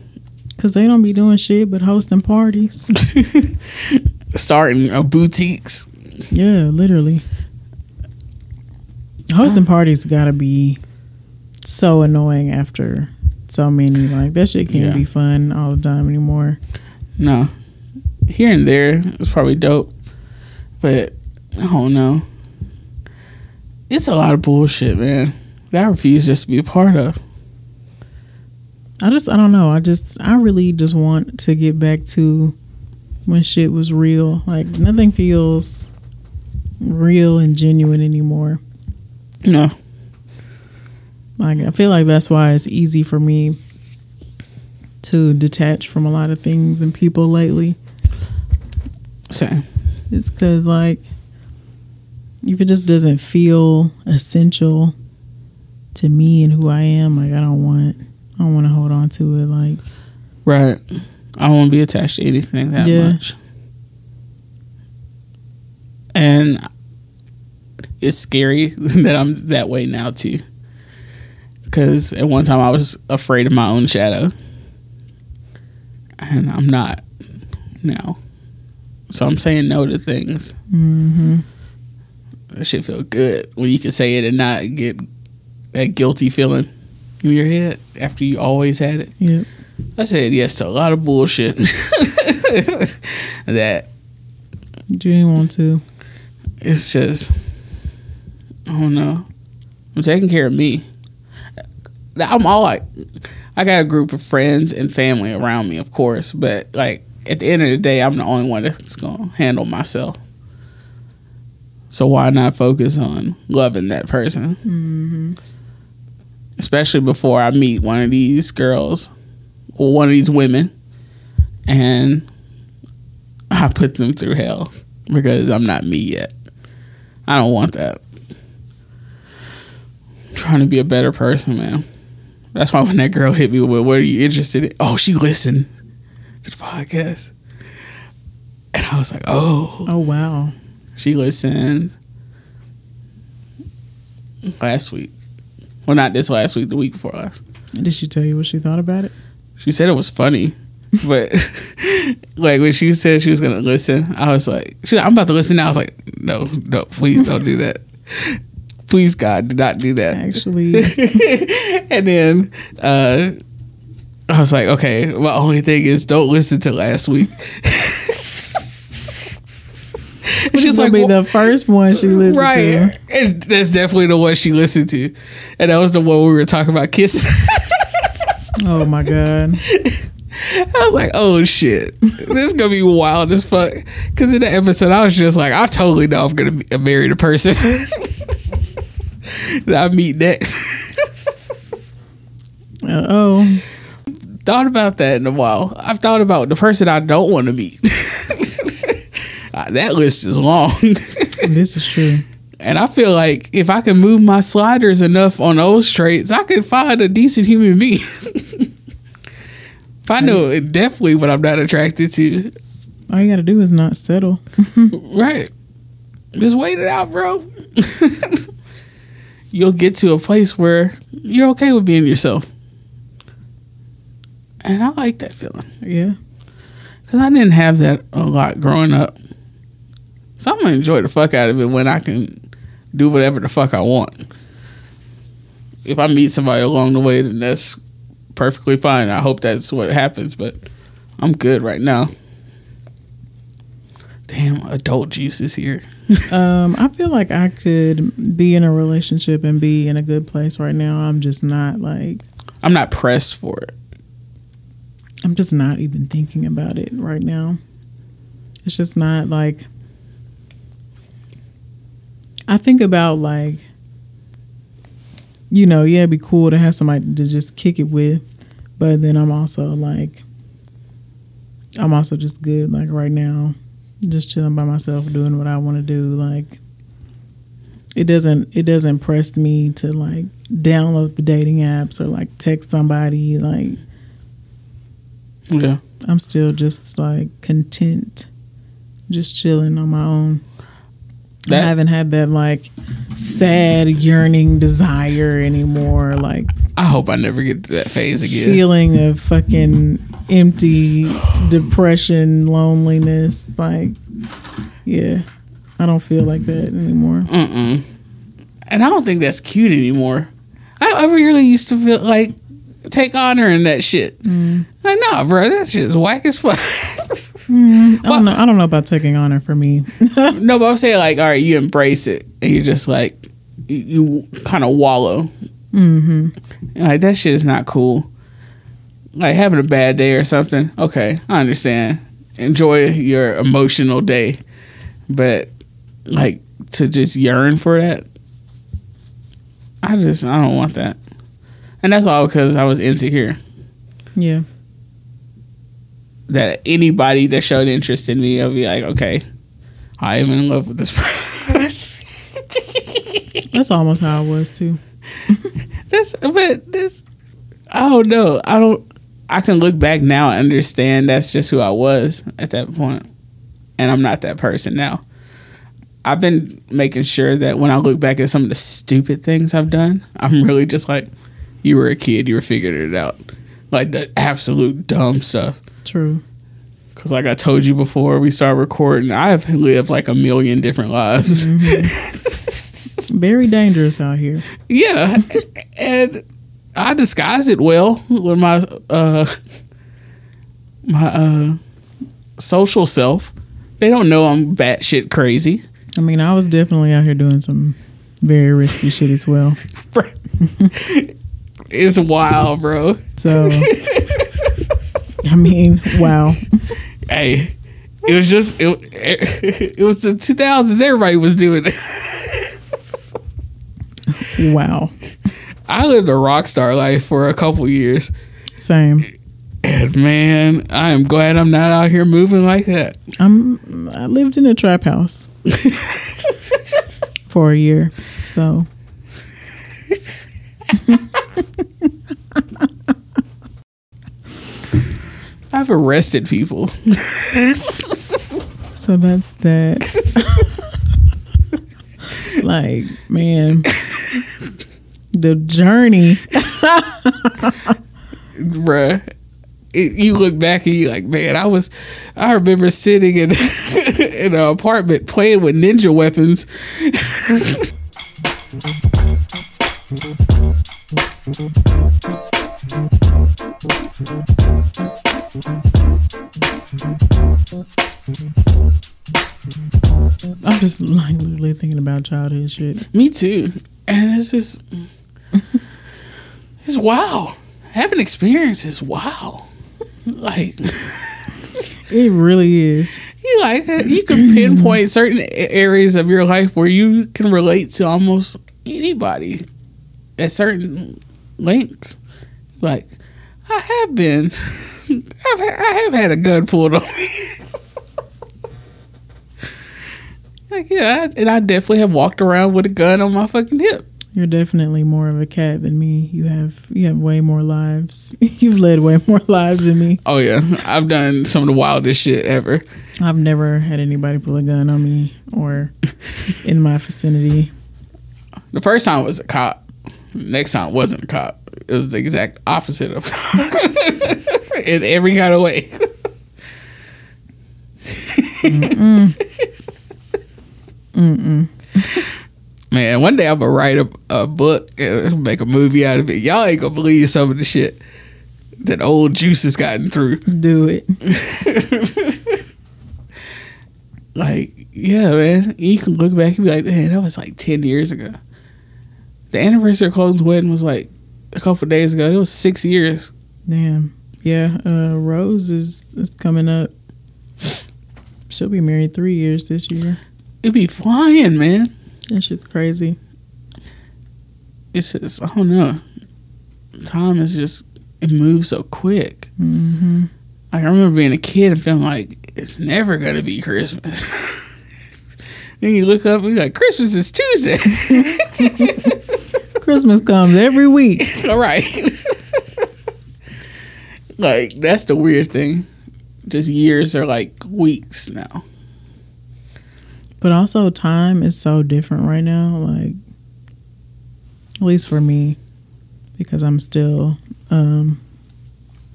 Cause they don't be doing shit but hosting parties. Starting uh, boutiques. yeah, literally. Hosting parties gotta be so annoying after so many. Like that shit can't Yeah. be fun all the time anymore. No. Here and there, it's probably dope. But I don't know. It's a lot of bullshit, man. That I refuse just to be a part of. I just I don't know. I just I really just want to get back to when shit was real. Like nothing feels real and genuine anymore. No. Like I feel like that's why it's easy for me to detach from a lot of things and people lately. Same. It's cuz like if it just doesn't feel essential to me and who I am, like I don't want I don't want to hold on to it like Right. I don't want to be attached to anything that Yeah. much. And it's scary that I'm that way now too. Because at one time I was afraid of my own shadow. And I'm not now. So I'm saying no to things. mhm. That shit feel good when you can say it and not get that guilty feeling in your head after you always had it. Yep. I said yes to a lot of bullshit that You didn't want to. it's just I don't know. I'm taking care of me. I'm all like I got a group of friends and family around me, of course, but like at the end of the day, I'm the only one that's gonna handle myself. So why not focus on loving that person? Mm-hmm. Especially before I meet one of these girls or one of these women, and I put them through hell because I'm not me yet. I don't want that. I'm trying to be a better person, man. That's why when that girl hit me with, "What are you interested in?" Oh, she listened to the podcast, and I was like, "Oh." Oh wow. She listened last week. Well, not this last week, the week before last. Did she tell you what she thought about it? She said it was funny, but like when she said she was gonna listen, I was like, "I'm about to listen now." I was like, "No, no, please don't do that. Please, God, do not do that." Actually, and then uh, I was like, "Okay, my only thing is don't listen to last week." she's gonna like, be "Well, the first one she listened right. to. And that's definitely the one she listened to. And that was the one we were talking about kissing. Oh my god. I was like, oh shit. This is gonna be wild as fuck. Cause in that episode I was just like, I totally know I'm gonna be, marry the person that I meet next. Uh oh. thought about that in a while. I've thought about the person I don't want to meet. Uh, that list is long. This is true. And I feel like if I can move my sliders enough on those traits, I could find a decent human being. if I know definitely what I'm not attracted to, All you got to do is not settle. right? Just wait it out, bro. You'll get to a place where you're okay with being yourself. And I like that feeling. Yeah. Because I didn't have that a lot growing up. So I'm going to enjoy the fuck out of it when I can do whatever the fuck I want. If I meet somebody along the way, then that's perfectly fine. I hope that's what happens, but I'm good right now. Damn, adult juice is here. Um, I feel like I could be in a relationship and be in a good place right now. I'm just not like I'm not pressed for it. I'm just not even thinking about it right now. It's just not like I think about like you know, yeah, it'd be cool to have somebody to just kick it with, but then I'm also like I'm also just good like right now, just chilling by myself doing what I want to do like it doesn't it doesn't press me to like download the dating apps or like text somebody like Yeah. I'm still just like content, just chilling on my own. That- I haven't had that like sad, yearning desire anymore. Like I hope I never get to that phase again. feeling of fucking empty depression, loneliness. Like, yeah, I don't feel like that anymore. Mm-mm. And I don't think that's cute anymore. I, I really used to feel like take honor in that shit. Mm. Like, nah, bro, that shit is whack as fuck. I don't know. I don't know about taking honor for me. no, but I'm saying like, all right, you embrace it, and you're just like, you, you kind of wallow. Mm-hmm. Like that shit is not cool. Like having a bad day or something. Okay, I understand. Enjoy your emotional day, but like to just yearn for that, I just I don't want that. And that's all because I was insecure Yeah. That anybody that showed interest in me, I'll be like, okay, I am in love with this person. That's almost how I was too. That's but this I don't know. I don't I can look back now and understand that's just who I was at that point. And I'm not that person now. I've been making sure that when I look back at some of the stupid things I've done, I'm really just like, you were a kid, you were figuring it out. Like the absolute dumb stuff. True. Cause like I told you before we start recording, I've lived like a million different lives. Very dangerous out here. Yeah, and I disguise it well with my uh my uh social self. They don't know I'm batshit crazy. I mean, I was definitely out here doing some very risky shit as well. it's wild, bro. So, I mean, wow. Hey, it was just it, it was the 2000s. Everybody was doing it. Wow. I lived a rock star life for a couple years, Same. and man, I am glad I'm not out here moving like that. I'm I lived in a trap house for a year. So, I've arrested people. so that's that. like, man, the journey. bruh. It, you look back and you're like, man, I was, I remember sitting in in an apartment playing with ninja weapons. I'm just like literally thinking about childhood shit. Me too, and it's just, it's wow. Having experiences, wow. Like It really is. you like you can pinpoint certain areas of your life where you can relate to almost anybody at certain lengths. Like I have been, I've, I have had a gun pulled on me. Like, yeah, I, and I definitely have walked around with a gun on my fucking hip. You're definitely more of a cat than me. You have you have way more lives. You've led way more lives than me. Oh yeah, I've done some of the wildest shit ever. I've never had anybody pull a gun on me or in my vicinity. The first time was a cop. Next time wasn't a cop. It was the exact opposite of in every kind of way. Man, one day I'm gonna write a, a book and make a movie out of it. Y'all ain't gonna believe some of the shit that old Juice has gotten through. Do it. Like, yeah, man. You can look back and be like, man, that was like 10 years ago. The anniversary of Colin's wedding was like a couple of days ago. It was six years. Damn. Yeah, uh, Rose is, is coming up. She'll be married three years this year. It'd be flying, man. That shit's crazy. It's just, I don't know. Time is just, it moves so quick. hmm Like, I remember being a kid and feeling like it's never going to be Christmas. then you look up and you're like, Christmas is Tuesday. Christmas comes every week. All right. like that's the weird thing. Just years are like weeks now. But also, time is so different right now. Like, at least for me, because I'm still um,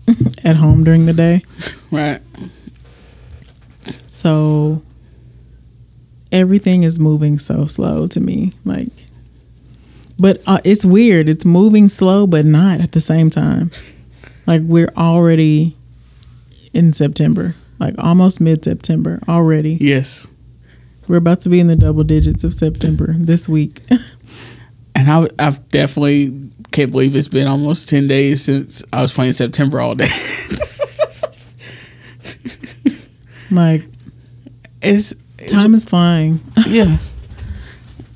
at home during the day. Right. So everything is moving so slow to me. Like, but uh, it's weird. It's moving slow, but not at the same time. Like, we're already in September, like almost mid September already. Yes. We're about to be in the double digits of September this week. And I I've definitely can't believe it's been almost ten days since I was playing September all day. like, it's, it's time is flying. yeah.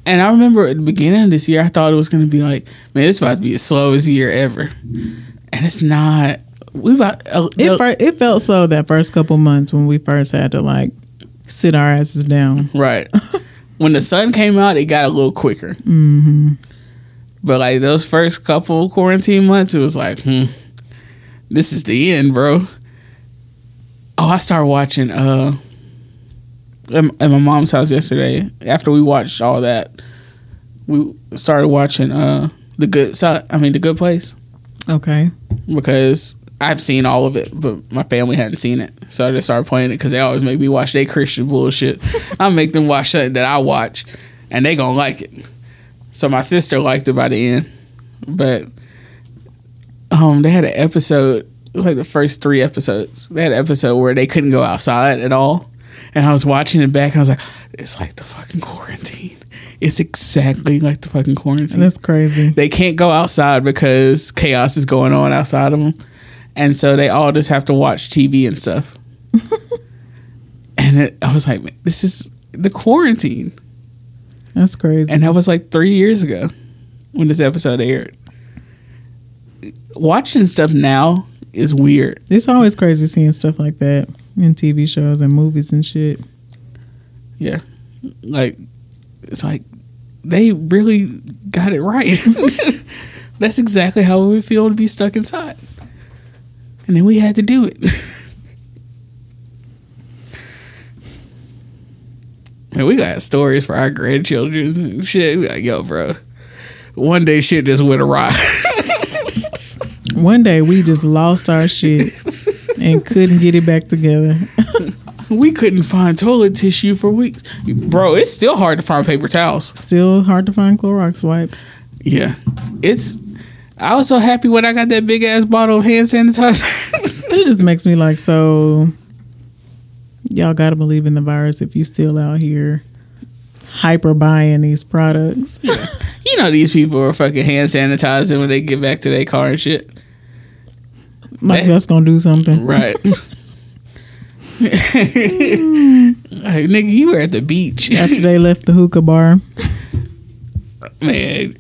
And I remember at the beginning of this year, I thought it was going to be like, man, it's about to be the slowest year ever, and it's not. We about uh, It, it felt slow that first couple months when we first had to like sit our asses down. Right. when the sun came out, it got a little quicker. hmm But like those first couple quarantine months, it was like, hmm, this is the end, bro. Oh, I started watching uh at my mom's house yesterday. After we watched all that, we started watching uh the good side. I mean, the good place Okay. because I've seen all of it, but my family hadn't seen it. So I just started playing it because they always make me watch their Christian bullshit. I make them watch something that I watch, and they gonna like it. So my sister liked it by the end, but um, they had an episode. It was like the first three episodes. They had an episode where they couldn't go outside at all, and I was watching it back, and I was like, "It's like the fucking quarantine. It's exactly like the fucking quarantine." That's crazy. they can't go outside because chaos is going on outside of them. And so they all just have to watch TV and stuff. and it, I was like, this is the quarantine. That's crazy. And that was like three years ago when this episode aired. Watching stuff now is weird. it's always crazy seeing stuff like that in TV shows and movies and shit. Yeah. Like, it's like they really got it right. That's exactly how it would feel to be stuck inside. And then we had to do it. Man, we got stories for our grandchildren and shit. We like, yo, bro. One day shit just went awry. One day we just lost our shit and couldn't get it back together. we couldn't find toilet tissue for weeks. Bro, it's still hard to find paper towels. Still hard to find Clorox wipes. Yeah. It's I was so happy when I got that big ass bottle of hand sanitizer. It just makes me like so. Y'all gotta believe in the virus if you still out here hyper buying these products. Yeah. you know these people are fucking hand sanitizing when they get back to their car and shit. Like that's gonna do something. Right. like, nigga, you were at the beach. After they left the hookah bar. Man.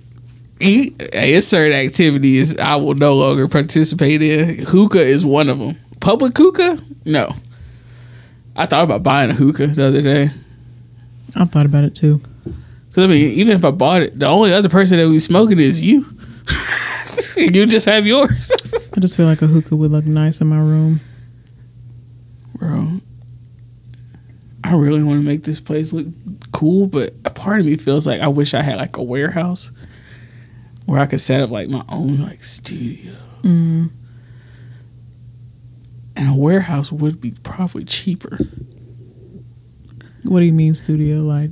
He, it's certain activities I will no longer participate in. Hookah is one of them. Public hookah? No. I thought about buying a hookah the other day. I thought about it too. Because I mean, even if I bought it, the only other person that would be smoking is you. you just have yours, I just feel like a hookah would look nice in my room. bro. I really want to make this place look cool, but a part of me feels like I wish I had like a warehouse where I could set up like my own like studio. Mm. And a warehouse would be probably cheaper. What do you mean studio? Like,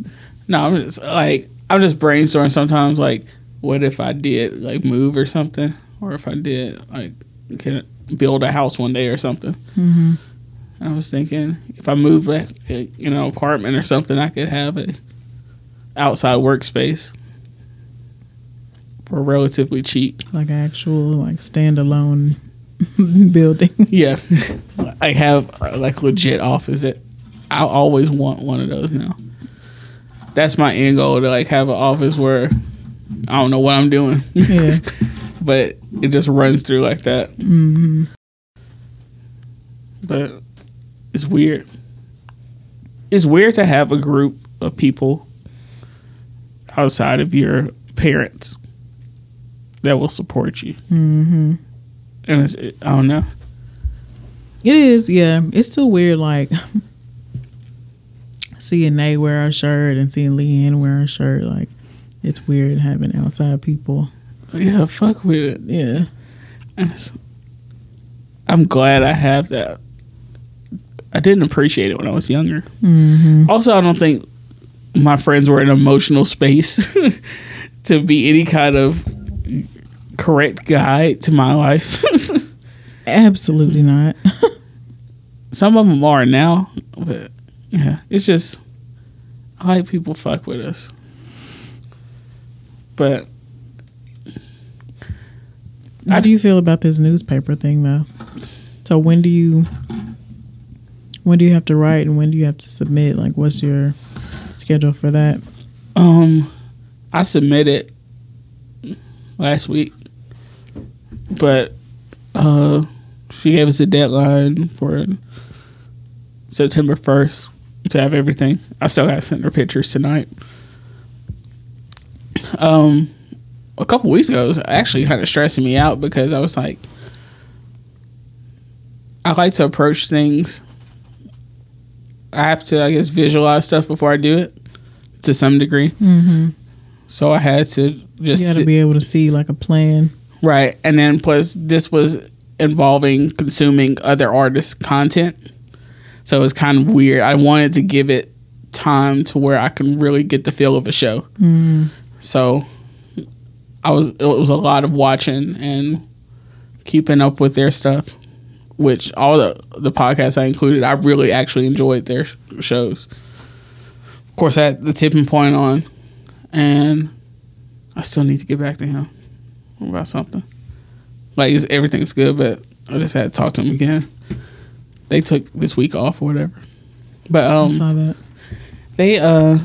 No, I'm just like I'm just brainstorming sometimes. Like, what if I did like move or something, or if I did like can build a house one day or something. hmm I was thinking if I move like you know apartment or something, I could have a outside workspace for relatively cheap. like an actual like standalone building. Yeah, I have uh, like legit office that I always want one of those. now. that's my end goal to like have an office where I don't know what I'm doing. yeah. but it just runs through like that. hmm But it's weird. It's weird to have a group of people outside of your parents that will support you. hmm And it's, I don't know. It is, yeah. It's still weird, like seeing Nate wear a shirt and seeing Leanne wear a shirt. Like, it's weird having outside people. Yeah, fuck with it. Yeah. And it's, I'm glad I have that. I didn't appreciate it when I was younger. hmm Also, I don't think my friends were in emotional space to be any kind of correct guide to my life. Absolutely not. Some of them are now, but yeah, it's just I like people fuck with us. But How do you feel about this newspaper thing, though? So when do you when do you have to write and when do you have to submit? Like, what's your schedule for that? um, I submitted last week, but uh, she gave us a deadline for September first to have everything. I still got to send her pictures tonight. Um, a couple weeks ago, it was actually kind of stressing me out because I was like, I like to approach things. I have to, I guess, visualize stuff before I do it to some degree. Mm-hmm. So I had to You just got to be able to see like a plan. right, and then plus this was involving consuming other artists' content, so it was kind of weird. I wanted to give it time to where I can really get the feel of a show. Mm. So I was it was a lot of watching and keeping up with their stuff, which all the the podcasts I included, I really actually enjoyed their shows. Of course, I had the tipping point on, and I still need to get back to him about something. Like it's, everything's good, but I just had to talk to him again. They took this week off or whatever, but I um, saw that. they uh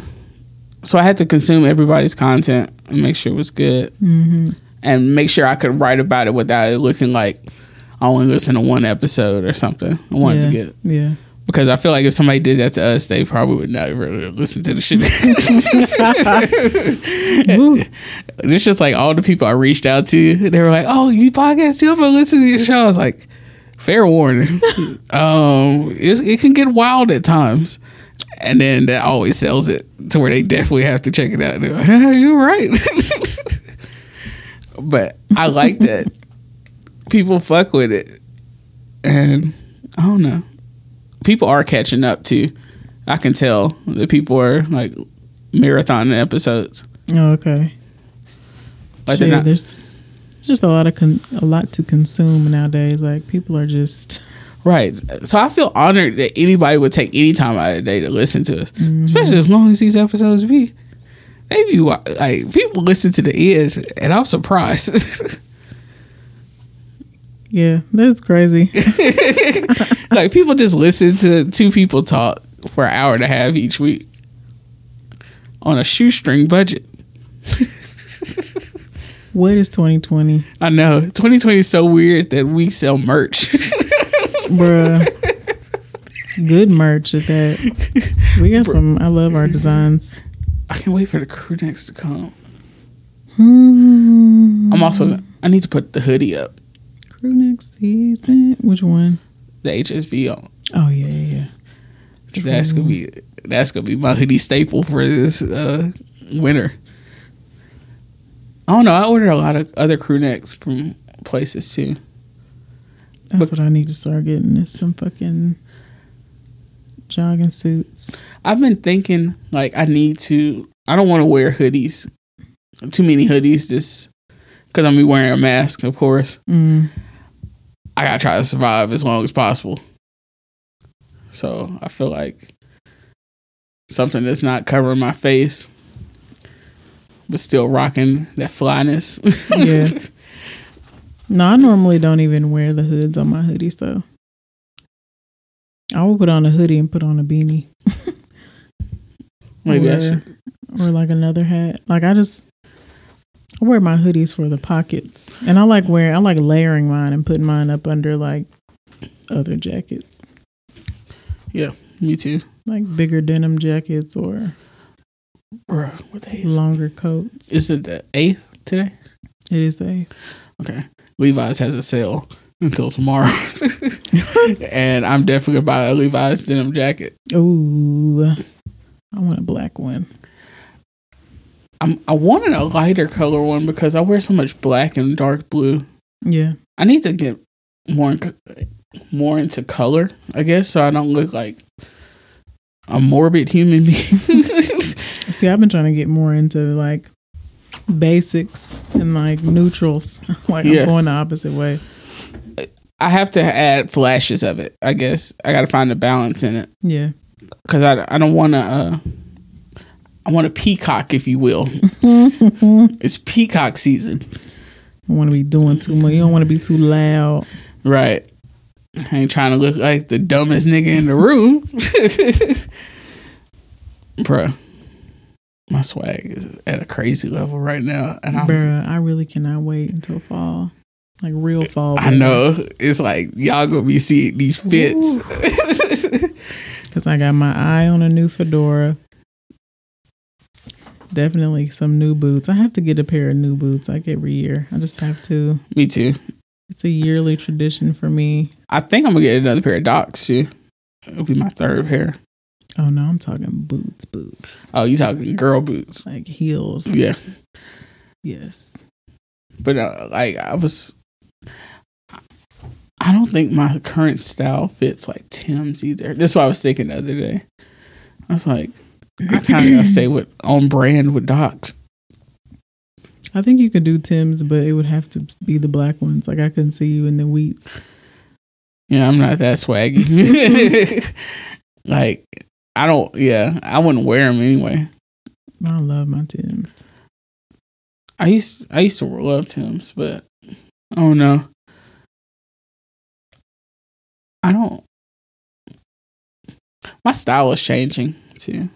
so I had to consume everybody's content and make sure it was good Mm-hmm. and make sure I could write about it without it looking like I only listened to one episode or something. I wanted yeah. to get Yeah. because I feel like if somebody did that to us, they probably would not really listen to the shit. It's just like all the people I reached out to, they were like, "Oh, you podcast? You ever listen to your show?" I was like, "Fair warning, um, it can get wild at times." And then that always sells it to where they definitely have to check it out. And they're like, "Yeah, you're right. but I like that people fuck with it, and I don't know. People are catching up too. I can tell that people are like marathoning episodes. Oh, okay. Like not- there's there's just a lot of con- a lot to consume nowadays. Like people are just Right. So I feel honored that anybody would take any time out of the day to listen to us, especially as long as these episodes be. They be wa- like people listen to the end, and I'm surprised. yeah, that's crazy. like people just listen to two people talk for an hour and a half each week on a shoestring budget. what is 2020, I know 2020 is so weird that we sell merch. Bruh? Good merch at that. We got some. I love our designs. I can't wait for the crew necks to come. Hmm. I'm also. I need to put the hoodie up. crew next season. Which one? The HSV on. Oh yeah, yeah, yeah. that's gonna be that's gonna be my hoodie staple for this uh, winter. I don't know. I ordered a lot of other crew necks from places too. That's what I need to start getting. Is some fucking jogging suits. I've been thinking like I need to. I don't want to wear hoodies, too many hoodies. This because I'm be wearing a mask, of course. Mm. I gotta try to survive as long as possible. So I feel like something that's not covering my face, but still rocking that flyness. Yeah. No, I normally don't even wear the hoods on my hoodies though. I will put on a hoodie and put on a beanie. Maybe I or, should. or like another hat. Like I just I wear my hoodies for the pockets. And I like wearing I like layering mine and putting mine up under like other jackets. Yeah, me too. Like bigger denim jackets or Bruh, what day is longer coats. Is it the eighth today? It is the eighth. Okay. Levi's has a sale until tomorrow. and I'm definitely gonna buy a Levi's denim jacket. Ooh. I want a black one. I'm I wanted a lighter color one because I wear so much black and dark blue. Yeah. I need to get more more into color, I guess, so I don't look like a morbid human being. See, I've been trying to get more into like basics and like neutrals. like Yeah. I'm going the opposite way. I have to add flashes of it. I guess I got to find a balance in it Yeah. because I I don't want to. Uh, I want a peacock, if you will. it's peacock season, I want to be doing too much. You don't want to be too loud. right? I ain't trying to look like the dumbest nigga in the room, bruh. My swag is at a crazy level right now, and I'm Bruh, I really cannot wait until fall. Like real fall. I know it's like y'all gonna be seeing these fits. Because I got my eye on a new fedora. Definitely some new boots. I have to get a pair of new boots like every year. I just have to. Me too. It's a yearly tradition for me. I think I'm gonna get another pair of docs too. It'll be my third pair. Oh no, I'm talking boots, boots. Oh, you talking girl boots? Like heels. Yeah, Yes. but uh, like I was, I don't think my current style fits like Tim's either. That's what I was thinking the other day. I was like, I kind of gotta stay with on brand with docs. I think you could do Tim's, but it would have to be the black ones. Like I couldn't see you in the wheat. Yeah, I'm not that swaggy. like I don't. Yeah, I wouldn't wear them anyway. I love my Tim's. I used I used to love Tim's, but oh no. I don't my style is changing too.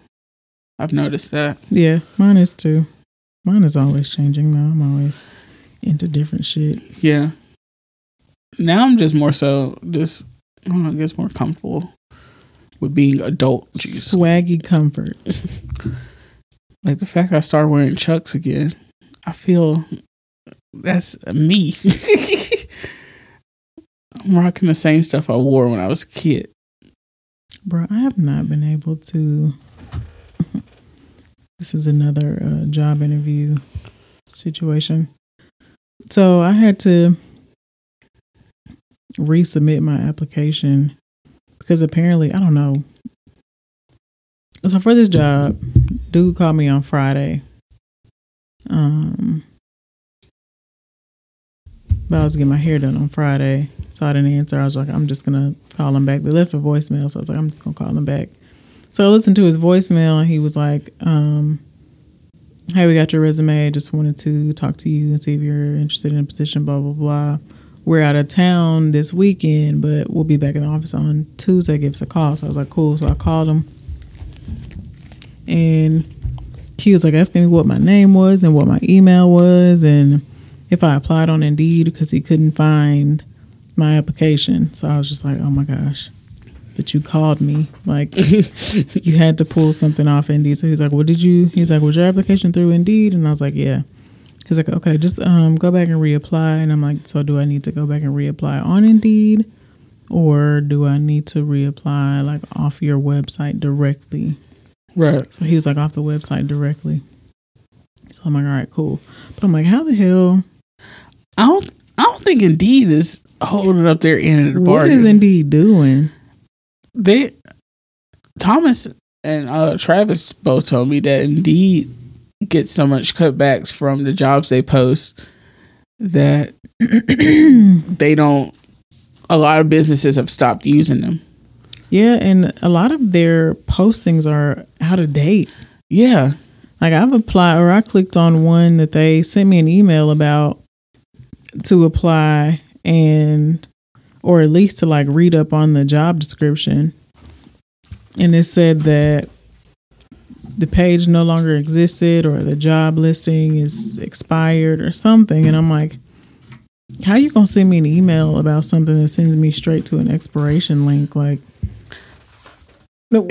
I've noticed that. Yeah, mine is too. Mine is always changing though. I'm always into different shit. Yeah. Now I'm just more so just I don't know, I guess more comfortable with being adult juice. Swaggy comfort. Like the fact I started wearing chucks again, I feel that's me. I'm rocking the same stuff I wore when I was a kid. Bro, I have not been able to. this is another uh, job interview situation. So I had to resubmit my application because apparently, I don't know. So for this job, dude called me on Friday. Um, but I was getting my hair done on Friday, so I didn't answer. I was like, I'm just gonna call him back. They left a voicemail, so I was like, I'm just gonna call him back. So I listened to his voicemail, and he was like, um, "Hey, we got your resume. Just wanted to talk to you and see if you're interested in a position." Blah blah blah. We're out of town this weekend, but we'll be back in the office on Tuesday. Give us a call. So I was like, "Cool." So I called him, and he was like asking me what my name was and what my email was, and if I applied on Indeed because he couldn't find my application. So I was just like, oh my gosh. but you called me. Like you had to pull something off Indeed. So he's like, "What did you?" He's like, "Was your application through Indeed?" And I was like, "Yeah." He's like, "Okay, just um go back and reapply." And I'm like, "So do I need to go back and reapply on Indeed, or do I need to reapply like off your website directly?" Right. So he was like, "Off the website directly." So I'm like, "All right, cool." But I'm like, "How the hell?" I don't. I don't think Indeed is holding up their end of the bargain. is Indeed doing? they Thomas and uh, Travis both told me that Indeed gets so much cutbacks from the jobs they post that they don't. A lot of businesses have stopped using them. Yeah, and a lot of their postings are out of date. Yeah, Like I've applied or I clicked on one that they sent me an email about to apply and or at least to like read up on the job description. And it said that the page no longer existed or the job listing is expired or something and I'm like how you going to send me an email about something that sends me straight to an expiration link like no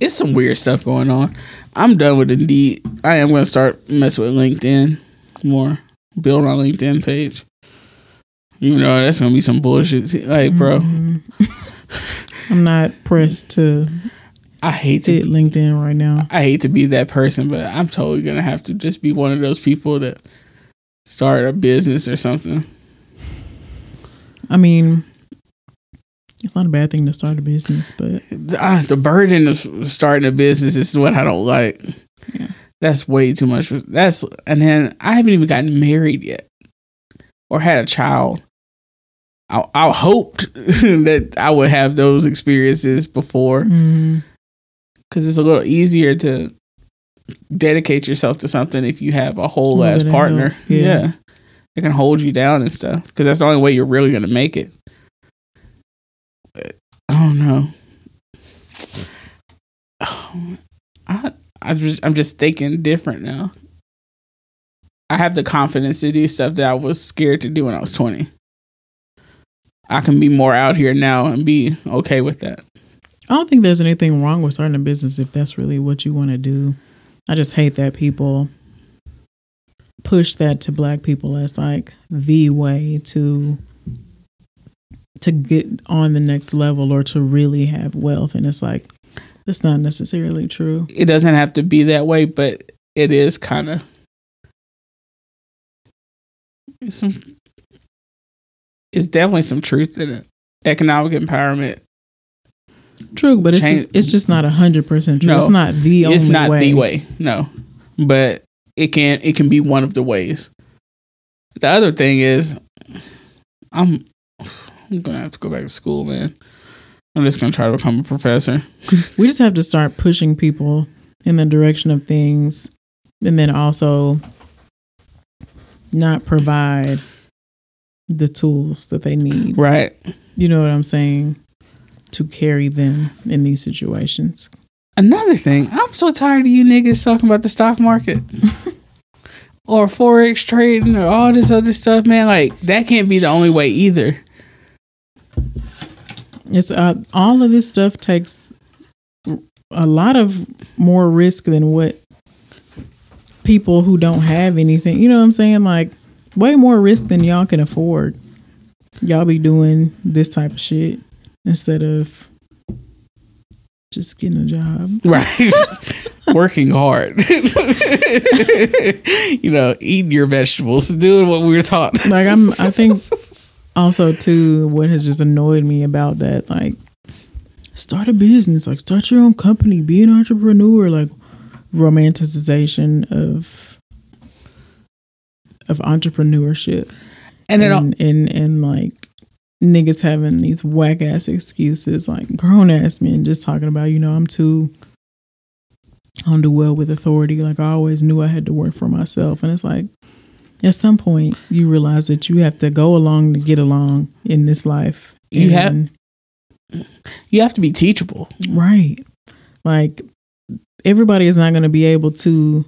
it's some weird stuff going on. I'm done with Indeed. I am going to start messing with LinkedIn more. Build my LinkedIn page. You know that's going to be some bullshit. Like, bro, mm-hmm. I'm not pressed to I hate to LinkedIn right now. I hate to be that person, but I'm totally gonna have to just be one of those people that start a business or something. I mean, it's not a bad thing to start a business, but Uh, the burden of starting a business is what I don't like. Yeah. That's way too much. That's and then I haven't even gotten married yet or had a child. I, I hoped that I would have those experiences before mm, because it's a little easier to dedicate yourself to something if you have a whole ass partner. yeah. Yeah. It can hold you down and stuff because that's the only way you're really going to make it. But, I don't know. I, I just, I'm just thinking different now. I have the confidence to do stuff that I was scared to do when I was 20. I can be more out here now and be okay with that. I don't think there's anything wrong with starting a business if that's really what you want to do. I just hate that people push that to black people as like the way to to get on the next level or to really have wealth and it's like that's not necessarily true. it doesn't have to be that way, but it is kind of it's some. It's definitely some truth in it. Economic empowerment. True, but it's Change- just it's just not a hundred percent true. No, it's not the only it's not way. the way, no, but it can it can be one of the ways. The other thing is, I'm I'm gonna have to go back to school, man. I'm just gonna try to become a professor. We just have to start pushing people in the direction of things and then also not provide the tools that they need. Right. You know what I'm saying? To carry them in these situations. Another thing, I'm so tired of you niggas talking about the stock market or forex trading or all this other stuff, man. Like that can't be the only way either. It's uh, all of this stuff takes a lot of more risk than what people who don't have anything. You know what I'm saying? Like way more risk than y'all can afford. Y'all be doing this type of shit instead of just getting a job. Right. Working hard. you know, eating your vegetables, doing what we were taught. Like I'm I think also too what has just annoyed me about that like start a business, like start your own company, be an entrepreneur, like romanticization of of entrepreneurship. and then and, and and like niggas having these whack ass excuses, like grown ass men just talking about, you know, I'm too I don't do well with authority. Like I always knew I had to work for myself. And it's like at some point you realize that you have to go along to get along in this life. You have- you have to be teachable. Right. Like everybody is not going to be able to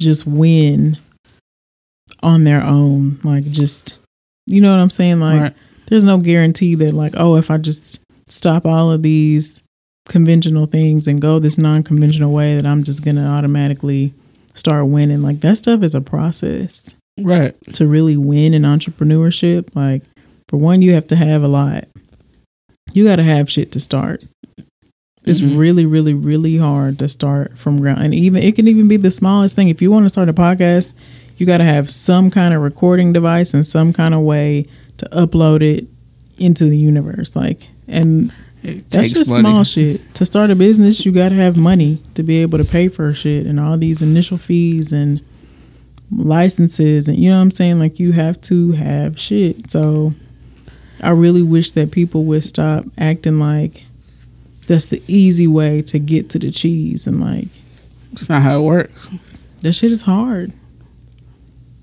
just win on their own. Like just you know what I'm saying? Like Right. There's no guarantee that like oh if I just stop all of these conventional things and go this non-conventional way that I'm just gonna automatically start winning. Like that stuff is a process Right. to really win in entrepreneurship. Like for one, you have to have a lot. You got to have shit to start. It's Mhm. really, really, really hard to start from ground. And even it can even be the smallest thing. If you want to start a podcast, you got to have some kind of recording device and some kind of way to upload it into the universe. Like, and It that's just money. small shit. To start a business, you got to have money to be able to pay for shit and all these initial fees and licenses and you know what I'm saying? Like you have to have shit. So I really wish that people would stop acting like that's the easy way to get to the cheese and like It's not how it works. that shit is hard.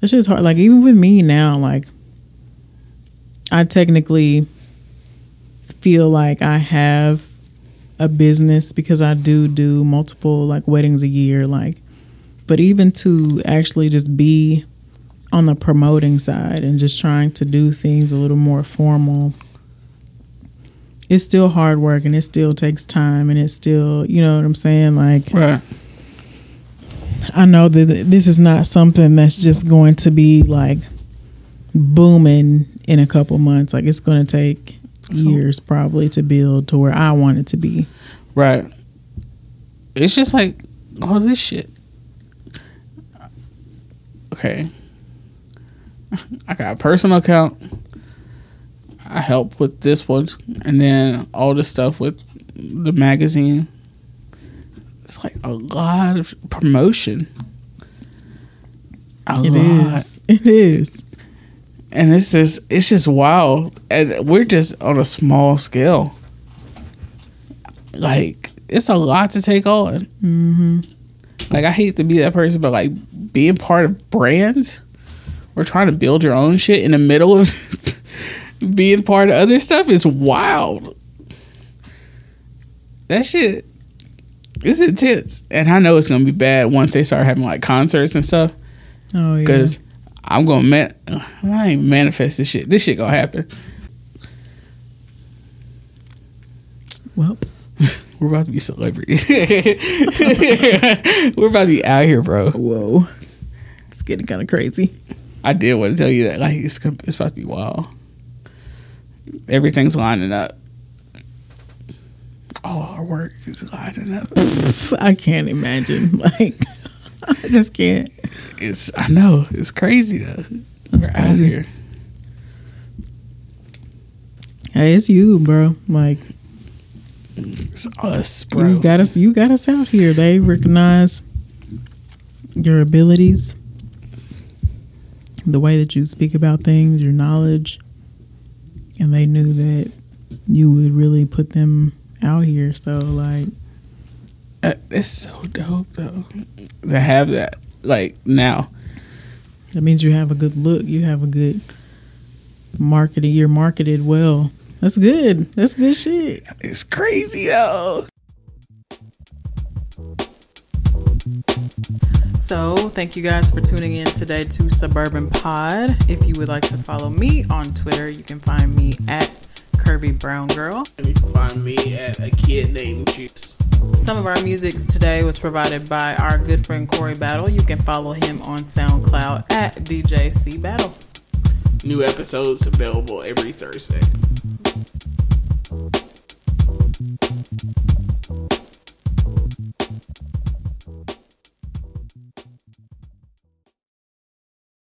That shit is hard. Like even with me now, like I technically feel like I have a business because I do do multiple like weddings a year. Like, but even to actually just be on the promoting side and just trying to do things a little more formal, it's still hard work and it still takes time and it's still, you know what I'm saying? Like, Right. I know that this is not something that's just going to be like booming in a couple months. Like it's going to take years probably to build to where I want it to be. Right. It's just like all this shit. Okay. I got a personal account. I help with this one, and then all the stuff with the magazine. It's like a lot of promotion. A It lot. is. It is. And it's just it's just wild. And we're just on a small scale. Like it's a lot to take on. Hmm like i hate to be that person but like being part of brands or trying to build your own shit in the middle of being part of other stuff is wild. That shit is intense. And i know it's gonna be bad once they start having like concerts and stuff. Oh yeah. I'm gonna man, I ain't manifest this shit. This shit gonna happen. well, We're about to be celebrities. We're about to be out here, bro. whoa, it's getting kind of crazy. I did want to tell you that. Like it's it's about to be wild. Everything's lining up. All our work is lining up. I can't imagine. Like, I just can't. It's I know it's crazy though. We're out here. Hey, it's you, bro. Like, It's us, bro. you got us. You got us out here. They recognize your abilities, the way that you speak about things, your knowledge, and they knew that you would really put them out here. So, like, Uh, it's so dope though to have that like now. that means you have a good look. You have a good marketing. You're marketed well. That's good. That's good shit. It's crazy though. So, thank you guys for tuning in today to Suburban Pod. If you would like to follow me on Twitter, you can find me at Kirby Brown Girl. You can find me at a kid named Juice. Some of our music today was provided by our good friend Corey Battle. You can follow him on SoundCloud at DJC Battle. New episodes available every Thursday.